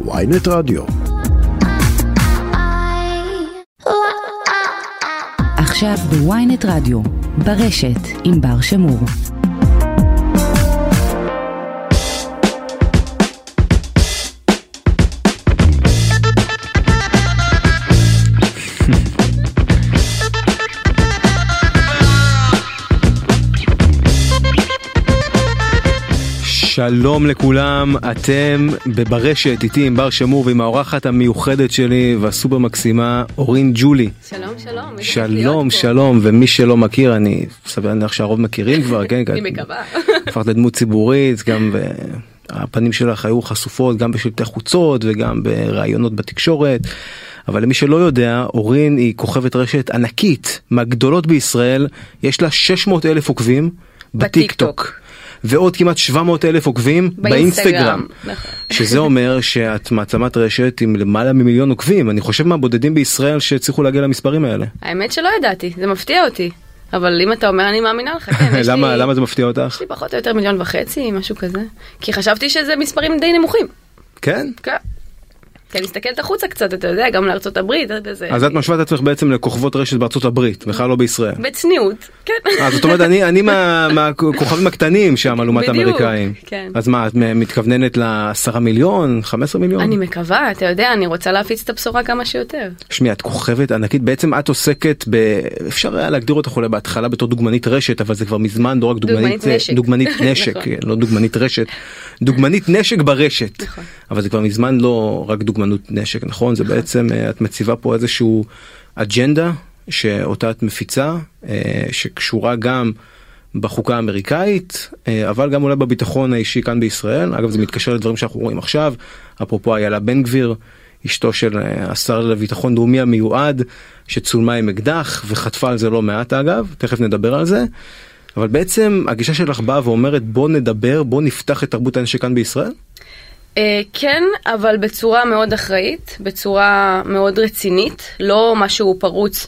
ויינט רדיו. עכשיו בוויינט רדיו, ברשת עם בר שמור. שלום לכולם, אתם בברשת איתי עם בר שמור ועם האורחת המיוחדת שלי והסופר מקסימה אורין ג'ולי. שלום שלום. שלום להיות פה. שלום ומי שלא מכיר אני סביר להניח שהרוב מכירים כבר כן אני מקווה. הפכת לדמות ציבורית גם ב- הפנים שלך היו חשופות גם בשלטי חוצות וגם בראיונות בתקשורת. אבל למי שלא יודע אורין היא כוכבת רשת ענקית מהגדולות בישראל יש לה 600 אלף עוקבים בטיק טוק ועוד כמעט 700 אלף עוקבים באינסטגרם. באינסטגרם. נכון. שזה אומר שאת מעצמת רשת עם למעלה ממיליון עוקבים אני חושב מהבודדים בישראל שהצליחו להגיע למספרים האלה. האמת שלא ידעתי, זה מפתיע אותי. אבל אם אתה אומר אני מאמינה לך, כן, יש למה לי... למה זה מפתיע אותך? יש לי פחות או יותר מיליון וחצי, משהו כזה. כי חשבתי שזה מספרים די נמוכים. כן? כן. כי אני מסתכלת החוצה קצת, אתה יודע, גם לארצות הברית, וזה... אז את משווה את עצמך בעצם לכוכבות רשת בארצות הברית בכלל לא בישראל. בצניעות, כן. אה, זאת אומרת אני אני מה- מהכוכבים הקטנים שם לעומת בדיוק, האמריקאים. כן. אז מה את מתכווננת לעשרה מיליון 15 מיליון? אני מקווה, אתה יודע, אני רוצה להפיץ את הבשורה כמה שיותר. שמי את כוכבת ענקית בעצם את עוסקת ב... אפשר היה להגדיר אותך אולי בהתחלה בתור דוגמנית רשת אבל זה כבר מזמן לא רק דוגמנית דוגמנית נשק. דוגמנית נשק נכון. כן, לא דוגמנית רשת דוגמנית נשק ברשת נכון. אבל זה כבר מזמן לא רק דוגמנות נשק נכון זה בעצם אה, את מציבה פה איזשהו אג'נדה שאותה את מפיצה אה, שקשורה גם. בחוקה האמריקאית אה, אבל גם אולי בביטחון האישי כאן בישראל אגב זה מתקשר לדברים שאנחנו רואים עכשיו אפרופו איילה בן גביר אשתו של השר לביטחון לאומי המיועד שצולמה עם אקדח וחטפה על זה לא מעט אגב תכף נדבר על זה. אבל בעצם הגישה שלך באה ואומרת בוא נדבר בוא נפתח את תרבות הנשק כאן בישראל. אה, כן, אבל בצורה מאוד אחראית, בצורה מאוד רצינית, לא משהו פרוץ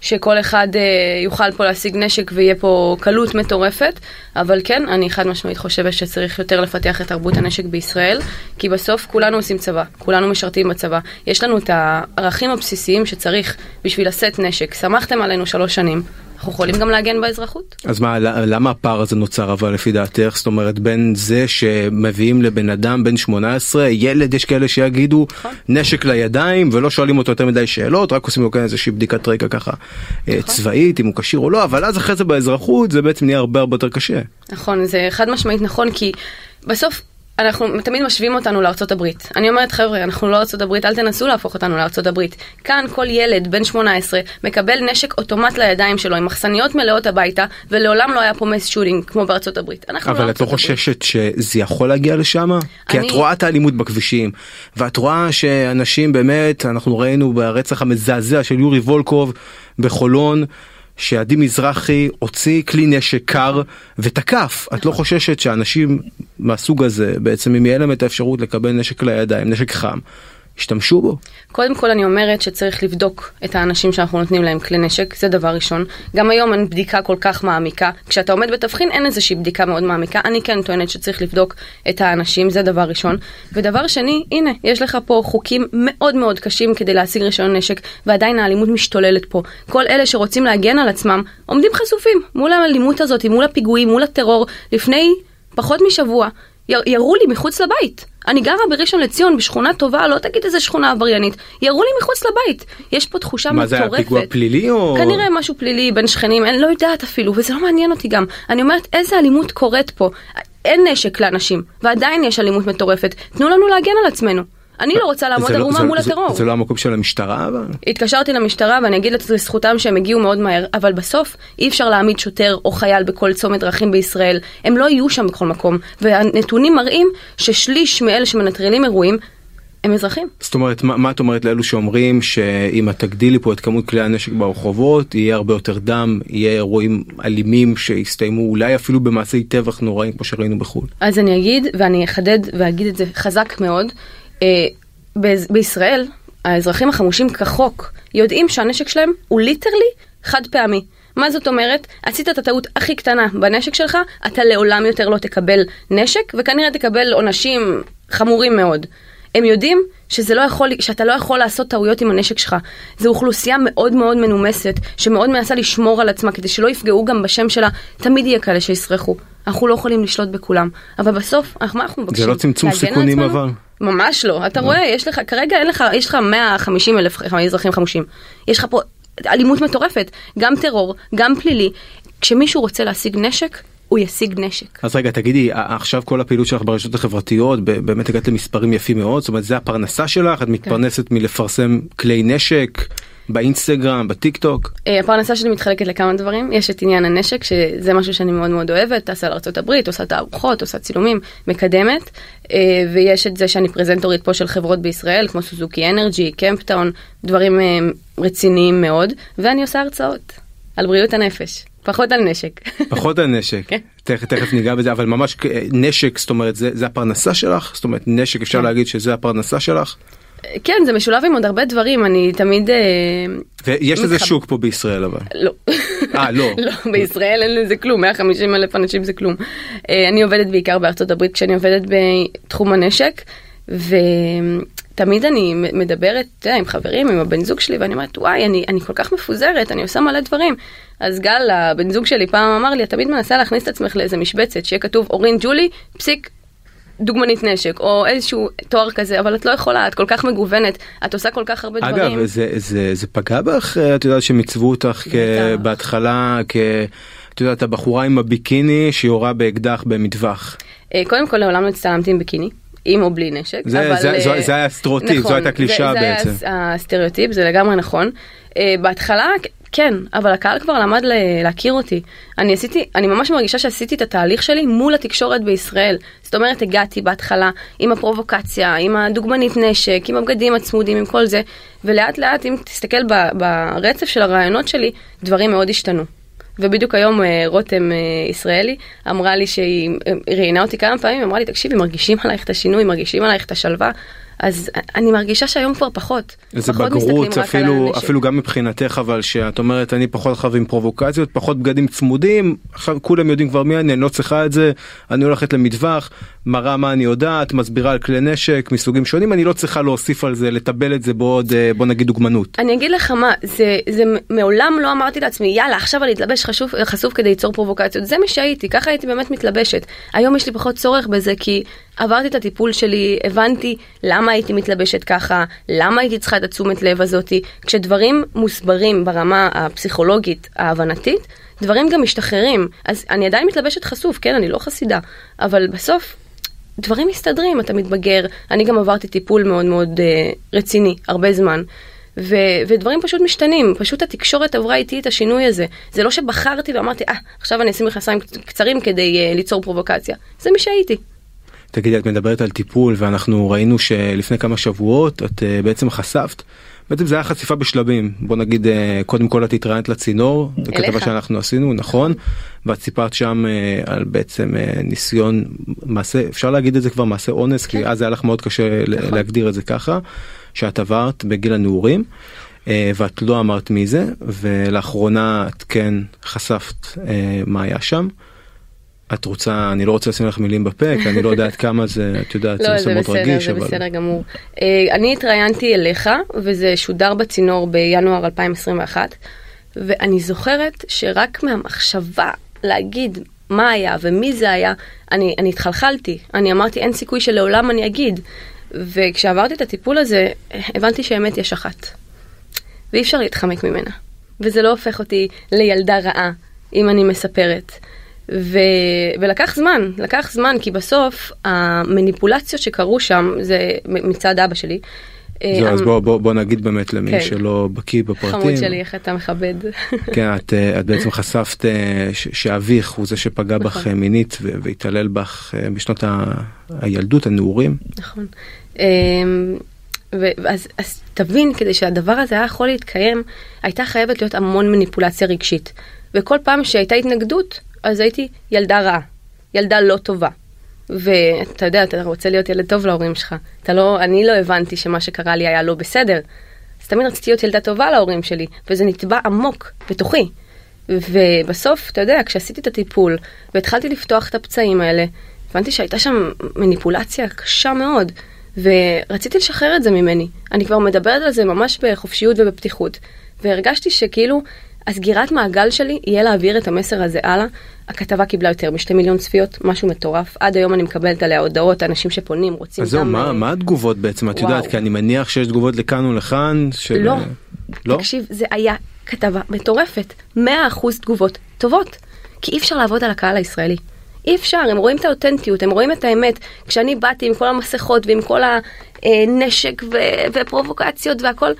שכל אחד אה, יוכל פה להשיג נשק ויהיה פה קלות מטורפת, אבל כן, אני חד משמעית חושבת שצריך יותר לפתח את תרבות הנשק בישראל, כי בסוף כולנו עושים צבא, כולנו משרתים בצבא. יש לנו את הערכים הבסיסיים שצריך בשביל לשאת נשק. שמחתם עלינו שלוש שנים, אנחנו יכולים גם להגן באזרחות? אז מה למה הפער הזה נוצר אבל לפי דעתך זאת אומרת בין זה שמביאים לבן אדם בן 18 ילד יש כאלה שיגידו נשק לידיים ולא שואלים אותו יותר מדי שאלות רק עושים לו כאן איזושהי בדיקת רקע ככה אה, צבאית אם הוא כשיר או לא אבל אז אחרי זה באזרחות זה בעצם נהיה הרבה הרבה יותר קשה. נכון, זה חד משמעית נכון, כי בסוף אנחנו תמיד משווים אותנו לארצות הברית. אני אומרת, חבר'ה, אנחנו לא ארצות הברית, אל תנסו להפוך אותנו לארצות הברית. כאן כל ילד בן 18 מקבל נשק אוטומט לידיים שלו, עם מחסניות מלאות הביתה, ולעולם לא היה פה מס שוטינג כמו בארצות הברית. אנחנו אבל את לא ארצות הברית. חוששת שזה יכול להגיע לשם? כי את אני- רואה את האלימות בכבישים ואת רואה שאנשים באמת אנחנו ראינו ברצח המזעזע של יורי וולקוב בחולון. שעדי מזרחי הוציא כלי נשק קר ותקף. את לא חוששת שאנשים מהסוג הזה בעצם אם יהיה להם את האפשרות לקבל נשק לידיים נשק חם ישתמשו בו. קודם כל אני אומרת שצריך לבדוק את האנשים שאנחנו נותנים להם כלי נשק, זה דבר ראשון. גם היום אין בדיקה כל כך מעמיקה. כשאתה עומד בתבחין אין איזושהי בדיקה מאוד מעמיקה. אני כן טוענת שצריך לבדוק את האנשים, זה דבר ראשון. ודבר שני, הנה, יש לך פה חוקים מאוד מאוד קשים כדי להשיג רישיון נשק, ועדיין האלימות משתוללת פה. כל אלה שרוצים להגן על עצמם עומדים חשופים מול האלימות הזאת, מול הפיגועים, מול הטרור. לפני פחות משבוע י- ירו לי מחוץ לבית. אני גרה בראשון לציון, בשכונה טובה, לא תגיד איזה שכונה עבריינית. ירו לי מחוץ לבית. יש פה תחושה מה מטורפת. זה היה פיגוע פלילי או כנראה משהו פלילי בין שכנים, אני לא יודעת אפילו, וזה לא מעניין אותי גם. אני אומרת, איזה אלימות קורית פה? אין נשק לאנשים, ועדיין יש אלימות מטורפת. תנו לנו להגן על עצמנו. אני לא רוצה לעמוד לא- ערומה זה- מול זה- הטרור. זה לא המקום של המשטרה אבל. התקשרתי למשטרה ואני אגיד לזכותם שהם הגיעו מאוד מהר, אבל בסוף אי אפשר להעמיד שוטר או חייל בכל צומת דרכים בישראל. הם לא יהיו שם בכל מקום. והנתונים מראים ששליש מאלה שמנטרלים אירועים הם אזרחים. זאת אומרת מה, מה את אומרת לאלו שאומרים שאם את תגדילי פה את כמות כלי הנשק ברחובות יהיה הרבה יותר דם יהיה אירועים אלימים שיסתיימו אולי אפילו במעשי טבח נוראים כמו שראינו בחו"ל. אז אני אגיד, ואני אחדד ואגיד את זה חזק מאוד, בישראל, האזרחים החמושים כחוק יודעים שהנשק שלהם הוא ליטרלי חד פעמי. מה זאת אומרת? עשית את הטעות הכי קטנה בנשק שלך, אתה לעולם יותר לא תקבל נשק, וכנראה תקבל עונשים חמורים מאוד. הם יודעים שזה לא יכול, שאתה לא יכול לעשות טעויות עם הנשק שלך. זו אוכלוסייה מאוד מאוד מנומסת, שמאוד מנסה לשמור על עצמה כדי שלא יפגעו גם בשם שלה. תמיד יהיה כאלה שיסרחו. אנחנו לא יכולים לשלוט בכולם. אבל בסוף, מה אנחנו מבקשים? זה לא צמצום סיכונים? אבל. ממש לא. אתה רואה, יש לך, כרגע אין לך, יש לך 150 אלף אזרחים חמושים. יש לך פה אלימות מטורפת, גם טרור, גם פלילי. כשמישהו רוצה להשיג נשק, הוא ישיג נשק. אז רגע תגידי עכשיו כל הפעילות שלך ברשתות החברתיות באמת הגעת למספרים יפים מאוד זאת אומרת זה הפרנסה שלך את מתפרנסת מלפרסם כלי נשק באינסטגרם בטיק טוק. אה, הפרנסה שלי מתחלקת לכמה דברים, יש את עניין הנשק, שזה משהו שאני מאוד מאוד אוהבת, טסה לארה"ב, עושה תערוכות, עושה צילומים, מקדמת, אה, ויש את זה שאני פרזנטורית פה של חברות בישראל, כמו סוזוקי אנרג'י, קמפטאון, דברים אה, רציניים מאוד, ואני עושה הרצאות על בריאות הנפש, פחות על נשק. פחות על נשק כן. תכף תכף ניגע בזה אבל ממש נשק זאת אומרת זה זה הפרנסה שלך זאת אומרת נשק אפשר כן. להגיד שזה הפרנסה שלך כן, זה משולב עם עוד הרבה דברים, אני תמיד... אה, ויש לזה מתחב- שוק פה בישראל אבל. לא. אה לא. לא, בישראל אין לזה כלום, 150 אלף אנשים זה כלום. אה, אני עובדת בעיקר בארצות הברית כשאני עובדת בתחום הנשק, ותמיד אני מדברת יודע, עם חברים, עם הבן זוג שלי, ואני אומרת, וואי, אני, אני כל כך מפוזרת, אני עושה מלא דברים. אז גל, הבן זוג שלי פעם אמר לי, את תמיד מנסה להכניס את עצמך לאיזה משבצת, שיהיה כתוב אורין ג'ולי, פסיק. דוגמנית נשק או איזשהו תואר כזה אבל את לא יכולה את כל כך מגוונת את עושה כל כך הרבה דברים. אגב זה זה זה פגע בך אה, את יודעת שמיצבו אותך כ-. בהתחלה כ... את יודעת הבחורה עם הביקיני שיורה באקדח במטווח. אה, קודם כל לעולם לא הצטלמתי עם ביקיני. עם או בלי נשק. זה- אבל, זה- אה, זו- זה היה הסטריאוטיפ, זו הייתה קלישאה זה, בעצם. זה היה הסטריאוטיפ, זה לגמרי נכון. אה, בהתחלה, כן, אבל הקהל כבר למד להכיר אותי. אני עשיתי, אני ממש מרגישה שעשיתי את התהליך שלי מול התקשורת בישראל. זאת אומרת, הגעתי בהתחלה עם הפרובוקציה, עם הדוגמנית נשק, עם הבגדים הצמודים, עם כל זה, ולאט לאט, אם תסתכל ב- ברצף של הרעיונות שלי, דברים מאוד השתנו. ובדיוק היום אה, רותם אה, ישראלי אמרה לי שהיא אה, ראיינה אותי כמה פעמים, אמרה לי, תקשיבי, מרגישים עלייך את השינוי, מרגישים עלייך את השלווה, אז אני מרגישה שהיום כבר פחות. איזה פחות בגרות אפילו. אפילו גם מבחינתך אבל שאת אומרת אני פחות חייב עם פרובוקציות פחות בגדים צמודים עכשיו כולם יודעים כבר מי אני אני לא צריכה את זה אני הולכת למטווח מראה מה אני יודעת מסבירה על כלי נשק מסוגים שונים אני לא צריכה להוסיף על זה לטבל את זה בעוד אה, בוא נגיד דוגמנות. אני אגיד לך מה, זה, זה מעולם לא אמרתי לעצמי, יאללה, עכשיו אני אתלבש חשוף, חשוף כדי ליצור פרובוקציות. זה מי שהייתי, ככה הייתי באמת מתלבשת. היום יש לי פחות צורך בזה, כי עברתי את הטיפול שלי, הבנתי למה הייתי מתלבשת ככה, למה הייתי צריכה את התשומת לב הזאתי. כשדברים מוסברים ברמה הפסיכולוגית, ההבנתית, דברים גם משתחררים. אז אני עדיין מתלבשת חשוף, כן, אני לא חסידה, אבל בסוף דברים מסתדרים, אתה מתבגר. אני גם עברתי טיפול מאוד מאוד uh, רציני, הרבה זמן. ו- ודברים פשוט משתנים, פשוט התקשורת עברה איתי את השינוי הזה. זה לא שבחרתי ואמרתי, אה, עכשיו אני אשים מכנסיים קצרים כדי uh, ליצור פרובוקציה. זה מי שהייתי. תגידי את מדברת על טיפול ואנחנו ראינו שלפני כמה שבועות את אה, בעצם חשפת. בעצם זה היה חשיפה בשלבים בוא נגיד אה, קודם כל את התראיינת לצינור זה אליך. כתבה שאנחנו עשינו נכון ואת סיפרת שם אה, על בעצם אה, ניסיון מעשה אפשר להגיד את זה כבר מעשה אונס כי כן. אז היה לך מאוד קשה נכון. להגדיר את זה ככה שאת עברת בגיל הנעורים. ואת לא אמרת מי זה ולאחרונה את כן חשפת מה היה שם. את רוצה אני לא רוצה לשים לך מילים בפה כי אני לא יודע עד כמה זה את יודעת לא, זה מאוד רגיש זה אבל בסדר גמור. Uh, אני התראיינתי אליך, וזה שודר בצינור בינואר 2021, ואני זוכרת שרק מהמחשבה להגיד מה היה ומי זה היה, אני, אני התחלחלתי. אני אמרתי, אין סיכוי שלעולם אני אגיד. וכשעברתי את הטיפול הזה, הבנתי שהאמת יש אחת. ואי אפשר להתחמק ממנה. וזה לא הופך אותי לילדה רעה, אם אני מספרת. ו... ולקח זמן, לקח זמן, כי בסוף המניפולציות שקרו שם, זה מצד אבא שלי. זהו, אה, אז בוא, בוא, בוא נגיד באמת למי כן. שלא בקיא בפרטים. חמוד שלי, איך אתה מכבד. כן, את, אה, את בעצם חשפת אה, שאביך הוא זה שפגע בך נכון. אה, מינית והתעלל בך בשנות ה- הילדות, הנעורים. נכון. אמ, ואז אז תבין, כדי שהדבר הזה היה יכול להתקיים, הייתה חייבת להיות המון מניפולציה רגשית. וכל פעם שהייתה התנגדות, אז הייתי ילדה רעה, ילדה לא טובה. ואתה יודע, אתה רוצה להיות ילד טוב להורים שלך. אתה לא, אני לא הבנתי שמה שקרה לי היה לא בסדר. אז תמיד רציתי להיות ילדה טובה להורים שלי, וזה נטבע עמוק בתוכי. ובסוף, אתה יודע, כשעשיתי את הטיפול והתחלתי לפתוח את הפצעים האלה, הבנתי שהייתה שם מניפולציה קשה מאוד. ורציתי לשחרר את זה ממני. אני כבר מדברת על זה ממש בחופשיות ובפתיחות, והרגשתי שכאילו הסגירת מעגל שלי יהיה להעביר את המסר הזה הלאה. הכתבה קיבלה יותר משתי מיליון צפיות, משהו מטורף. עד היום אני מקבלת עליה הודעות, אנשים שפונים, רוצים אז זהו, גם... מה, אה, מה התגובות בעצם? את יודעת. כי אני מניח שיש תגובות לכאן ולכאן. של... לא. לא? תקשיב, זה היה כתבה מטורפת. 100% תגובות טובות. כי אי אפשר לעבוד על הקהל הישראלי. אי אפשר, הם רואים את האותנטיות, הם רואים את האמת. כשאני באתי עם כל המסכות ועם כל הנשק ו- ופרובוקציות והכל,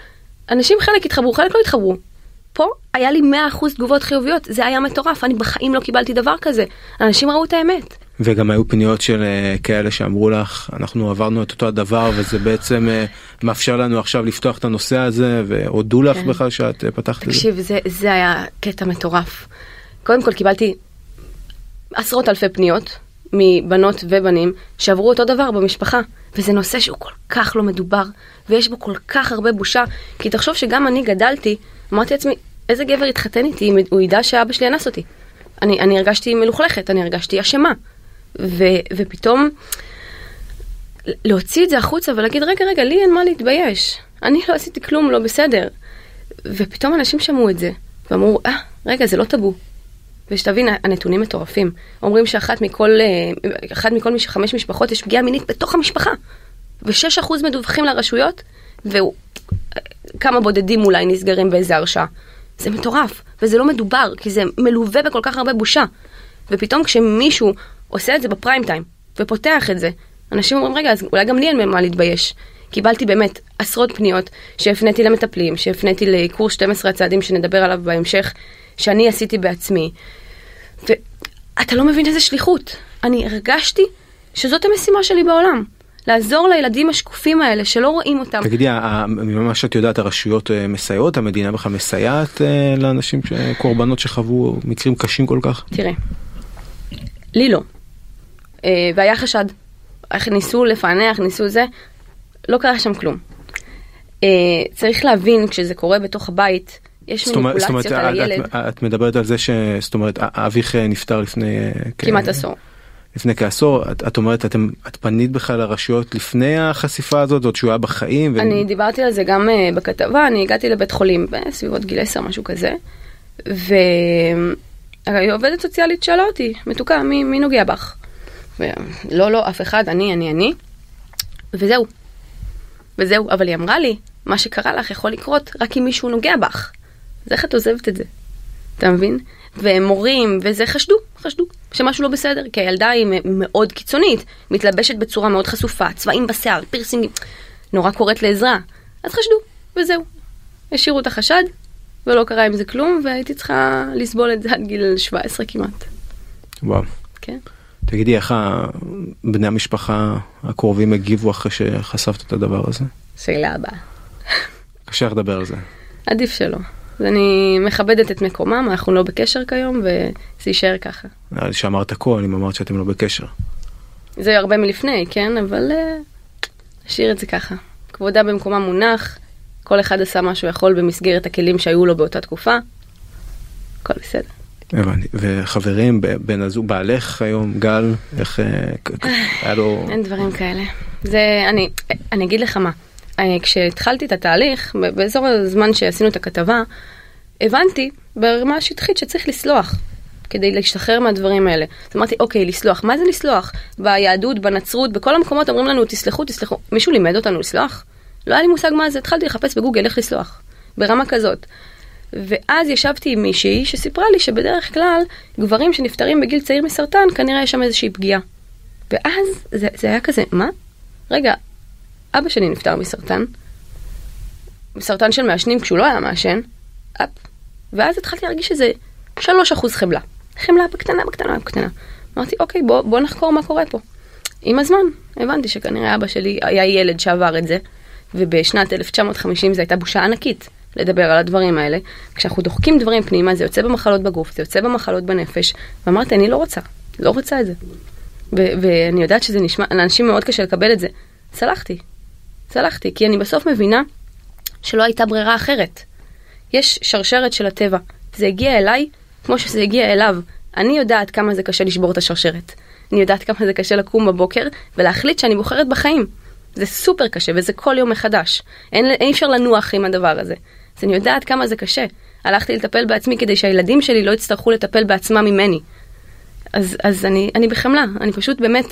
אנשים חלק התחברו, חלק לא התחברו. פה היה לי 100% תגובות חיוביות, זה היה מטורף, אני בחיים לא קיבלתי דבר כזה. אנשים ראו את האמת. וגם היו פניות של אה, כאלה שאמרו לך אנחנו עברנו את אותו הדבר וזה בעצם אה, מאפשר לנו עכשיו לפתוח את הנושא הזה והודו לך כן. בכלל שאת אה, פתחת את זה. תקשיב, זה, זה היה קטע מטורף. קודם כל קיבלתי עשרות אלפי פניות מבנות ובנים שעברו אותו דבר במשפחה. וזה נושא שהוא כל כך לא מדובר, ויש בו כל כך הרבה בושה. כי תחשוב שגם אני גדלתי, אמרתי לעצמי, איזה גבר יתחתן איתי אם הוא ידע שאבא שלי אנס אותי. אני, אני הרגשתי מלוכלכת, אני הרגשתי אשמה. ו, ופתאום להוציא את זה החוצה ולהגיד, רגע, רגע, לי אין מה להתבייש. אני לא עשיתי כלום לא בסדר. ופתאום אנשים שמעו את זה, ואמרו, אה, רגע, זה לא טאבו. ושתבין, הנתונים מטורפים. אומרים שאחת מכל, אה, אחת מכל מש- חמש משפחות יש פגיעה מינית בתוך המשפחה. ו-6% מדווחים לרשויות, וכמה בודדים אולי נסגרים באיזה הרשעה. זה מטורף, וזה לא מדובר, כי זה מלווה בכל כך הרבה בושה. ופתאום כשמישהו עושה את זה בפריים טיים, ופותח את זה, אנשים אומרים, רגע, אז אולי גם לי אין מה להתבייש. קיבלתי באמת עשרות פניות שהפניתי למטפלים, שהפניתי לקורס 12 הצעדים שנדבר עליו בהמשך, שאני עשיתי בעצמי. ואתה לא מבין איזה שליחות. אני הרגשתי שזאת המשימה שלי בעולם. לעזור לילדים השקופים האלה שלא רואים אותם. תגידי, ממה שאת יודעת הרשויות אה, מסייעות, המדינה בכלל מסייעת אה, לאנשים, קורבנות שחוו מקרים קשים כל כך? תראה, לי לא. אה, והיה חשד. איך ניסו לפענח, ניסו זה, לא קרה שם כלום. צריך להבין, כשזה קורה בתוך הבית, יש מניפולציות על הילד את- את מדברת על זה ש... זאת אומרת, אביך נפטר לפני... אה, כ- כמעט עשור. לפני כעשור, את, את אומרת, אתם, את פנית בכלל לרשויות לפני החשיפה הזאת, עוד שהוא היה בחיים? ו- אני דיברתי על זה גם אה, בכתבה, אני הגעתי לבית חולים בסביבות גיל 10, משהו כזה, והעובדת סוציאלית שאלה אותי, מתוקה, מי, מי נוגע בך? ולא, לא, אף אחד, אני, אני, אני, וזהו. וזהו, אבל היא אמרה לי, מה שקרה לך יכול לקרות רק אם מישהו נוגע בך. אז איך את עוזבת את זה? אתה מבין? ומורים, וזה חשדו, חשדו, שמשהו לא בסדר, כי הילדה היא מאוד קיצונית, מתלבשת בצורה מאוד חשופה, צבעים בשיער, פירסינגים, נורא קוראת לעזרה. אז חשדו, וזהו. השאירו את החשד, ולא קרה עם זה כלום, והייתי צריכה לסבול את זה עד גיל 17 כמעט. וואו. כן. תגידי, איך בני המשפחה הקרובים הגיבו אחרי שחשפת את הדבר הזה? שאלה הבאה. קשה לדבר על זה. עדיף שלא. אז אני מכבדת את מקומם, אנחנו לא בקשר כיום, וזה יישאר ככה. נראה לי שאמרת הכל, אם אמרת שאתם לא בקשר. זה הרבה מלפני, כן? אבל אה, נשאיר את זה ככה. כבודה במקומה מונח, כל אחד עשה מה שהוא יכול במסגרת הכלים שהיו לו באותה תקופה. הכל בסדר. הבנתי. וחברים, בן הזוג, בעלך היום, גל, איך אה, כ- היה לו... אין דברים כאלה. זה, אני, אני אגיד לך מה. אה, כשהתחלתי את התהליך, באזור הזמן שעשינו את הכתבה, הבנתי ברמה השטחית שצריך לסלוח. כדי להשתחרר מהדברים האלה. אז אמרתי, אוקיי, לסלוח. מה זה לסלוח? ביהדות, בנצרות, בכל המקומות אומרים לנו, תסלחו, תסלחו. מישהו לימד אותנו לסלוח? לא היה לי מושג מה זה, התחלתי לחפש בגוגל איך לסלוח. ברמה כזאת. ואז ישבתי עם מישהי שסיפרה לי שבדרך כלל גברים שנפטרים בגיל צעיר מסרטן, כנראה יש שם איזושהי פגיעה. ואז זה, זה היה כזה, מה? רגע, אבא שלי נפטר מסרטן, מסרטן של מעשנים כשהוא לא היה מעשן, אפ. ואז התחלתי להרגיש שזה 3% חמלה. חמלה בקטנה, בקטנה, בקטנה. אמרתי, אוקיי, בוא, בוא נחקור מה קורה פה. עם הזמן הבנתי שכנראה אבא שלי היה ילד שעבר את זה, ובשנת 1950 זו הייתה בושה ענקית לדבר על הדברים האלה. כשאנחנו דוחקים דברים פנימה, זה יוצא במחלות בגוף, זה יוצא במחלות בנפש, ואמרתי, אני לא רוצה, לא רוצה את זה. ואני יודעת שזה נשמע, לאנשים מאוד קשה לקבל את זה. סלחתי, סלחתי, כי אני בסוף מבינה שלא הייתה ברירה אחרת. יש שרשרת של הטבע, זה הגיע אליי כמו שזה הגיע אליו. אני יודעת כמה זה קשה לשבור את השרשרת. אני יודעת כמה זה קשה לקום בבוקר ולהחליט שאני בוחרת בחיים. זה סופר קשה וזה כל יום מחדש. אין, אי אפשר לנוח עם הדבר הזה. אז אני יודעת כמה זה קשה. הלכתי לטפל בעצמי כדי שהילדים שלי לא יצטרכו לטפל בעצמם ממני. אז, אז אני, אני בחמלה, אני פשוט באמת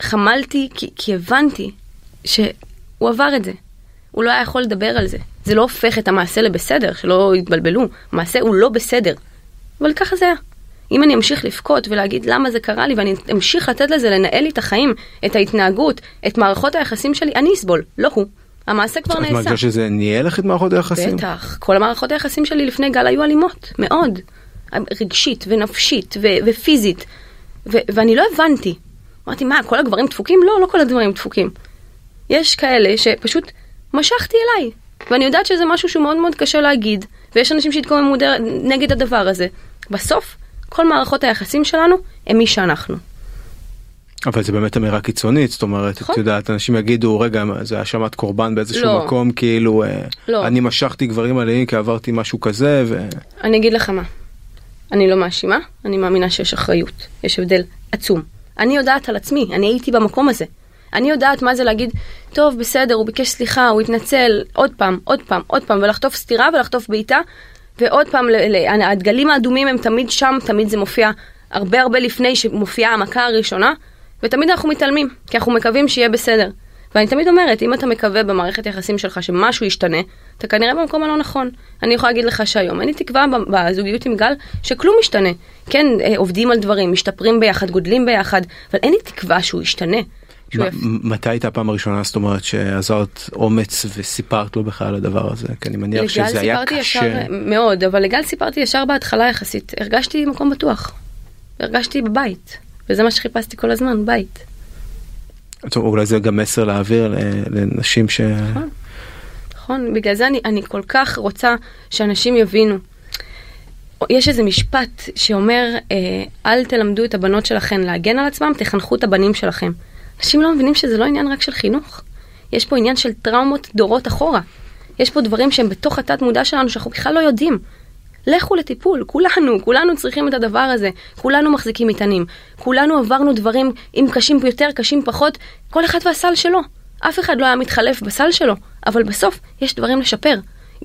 חמלתי כי, כי הבנתי שהוא עבר את זה. הוא לא היה יכול לדבר על זה. זה לא הופך את המעשה לבסדר, שלא יתבלבלו. המעשה הוא לא בסדר. אבל ככה זה היה. אם אני אמשיך לבכות ולהגיד למה זה קרה לי ואני אמשיך לתת לזה לנהל לי את החיים, את ההתנהגות, את מערכות היחסים שלי, אני אסבול, לא הוא. המעשה כבר נעשה. את מרגישה שזה ניהל לך את מערכות היחסים? בטח. כל המערכות היחסים שלי לפני גל היו אלימות, מאוד. רגשית ונפשית ו- ופיזית. ו- ואני לא הבנתי. אמרתי, מה, כל הגברים דפוקים? לא, לא כל הגברים דפוקים. יש כאלה שפשוט משכתי אליי. ואני יודעת שזה משהו שהוא מאוד מאוד קשה להגיד, ויש אנשים שהתקוממו נגד הדבר הזה. בסוף, כל מערכות היחסים שלנו הם מי שאנחנו. אבל זה באמת אמירה קיצונית זאת אומרת נכון. את יודעת אנשים יגידו רגע זה האשמת קורבן באיזשהו לא. מקום כאילו אה, לא. אני משכתי גברים עליהם כי עברתי משהו כזה ו... אני אגיד לך מה. אני לא מאשימה אני מאמינה שיש אחריות יש הבדל עצום. אני יודעת על עצמי אני הייתי במקום הזה. אני יודעת מה זה להגיד טוב בסדר הוא ביקש סליחה הוא התנצל עוד פעם עוד פעם עוד פעם ולחטוף סטירה ולחטוף בעיטה ועוד פעם, הדגלים האדומים הם תמיד שם, תמיד זה מופיע הרבה הרבה לפני שמופיעה המכה הראשונה, ותמיד אנחנו מתעלמים, כי אנחנו מקווים שיהיה בסדר. ואני תמיד אומרת, אם אתה מקווה במערכת יחסים שלך שמשהו ישתנה, אתה כנראה במקום הלא נכון. אני יכולה להגיד לך שהיום אין לי תקווה בזוגיות עם גל שכלום ישתנה. כן, אה, עובדים על דברים, משתפרים ביחד, גודלים ביחד, אבל אין לי תקווה שהוא ישתנה. מתי הייתה הפעם הראשונה זאת אומרת שעזרת אומץ וסיפרת לו בכלל על הדבר הזה כי אני מניח שזה היה קשה מאוד אבל לגל סיפרתי ישר בהתחלה יחסית הרגשתי מקום בטוח. הרגשתי בבית וזה מה שחיפשתי כל הזמן בית. טוב, אולי זה גם מסר להעביר לנשים ש... נכון, נכון בגלל זה אני, אני כל כך רוצה שאנשים יבינו. יש איזה משפט שאומר אה, אל תלמדו את הבנות שלכם להגן על עצמם תחנכו את הבנים שלכם. אנשים לא מבינים שזה לא עניין רק של חינוך. יש פה עניין של טראומות דורות אחורה. יש פה דברים שהם בתוך התת מודע שלנו שאנחנו בכלל לא יודעים. לכו לטיפול, כולנו, כולנו צריכים את הדבר הזה, כולנו מחזיקים מטענים, כולנו עברנו דברים, אם קשים יותר, קשים פחות, כל אחד והסל שלו. אף אחד לא היה מתחלף בסל שלו, אבל בסוף יש דברים לשפר.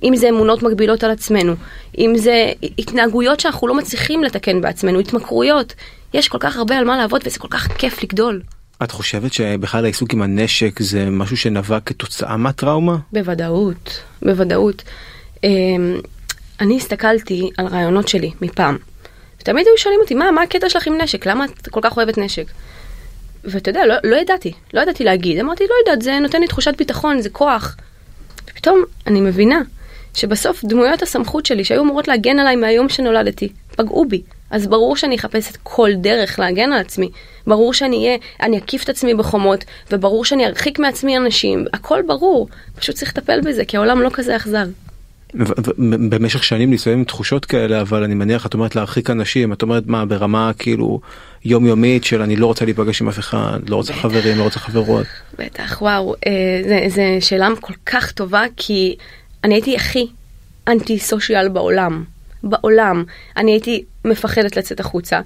אם זה אמונות מגבילות על עצמנו, אם זה התנהגויות שאנחנו לא מצליחים לתקן בעצמנו, התמכרויות. יש כל כך הרבה על מה לעבוד וזה כל כך כיף לגדול. את חושבת שבכלל העיסוק עם הנשק זה משהו שנבע כתוצאה מהטראומה? בוודאות, בוודאות. אמ, אני הסתכלתי על רעיונות שלי מפעם, ותמיד היו שואלים אותי, מה, מה הקטע שלך עם נשק? למה את כל כך אוהבת נשק? ואתה יודע, לא, לא ידעתי, לא ידעתי להגיד, אמרתי, לא יודעת, זה נותן לי תחושת ביטחון, זה כוח. ופתאום אני מבינה שבסוף דמויות הסמכות שלי, שהיו אמורות להגן עליי מהיום שנולדתי, פגעו בי. אז ברור שאני אחפש את כל דרך להגן על עצמי. ברור שאני אהיה, אני אקיף את עצמי בחומות, וברור שאני ארחיק מעצמי אנשים, הכל ברור. פשוט צריך לטפל בזה, כי העולם לא כזה אכזר. במשך שנים ניסיון עם תחושות כאלה אבל אני מניח את אומרת להרחיק אנשים את אומרת מה ברמה כאילו יומיומית של אני לא רוצה להיפגש עם אף אחד לא רוצה חברים לא רוצה חברות. בטח וואו אה, זה שאלה כל כך טובה כי אני הייתי הכי אנטי סושיאל בעולם בעולם. אני הייתי מפחדת לצאת החוצה.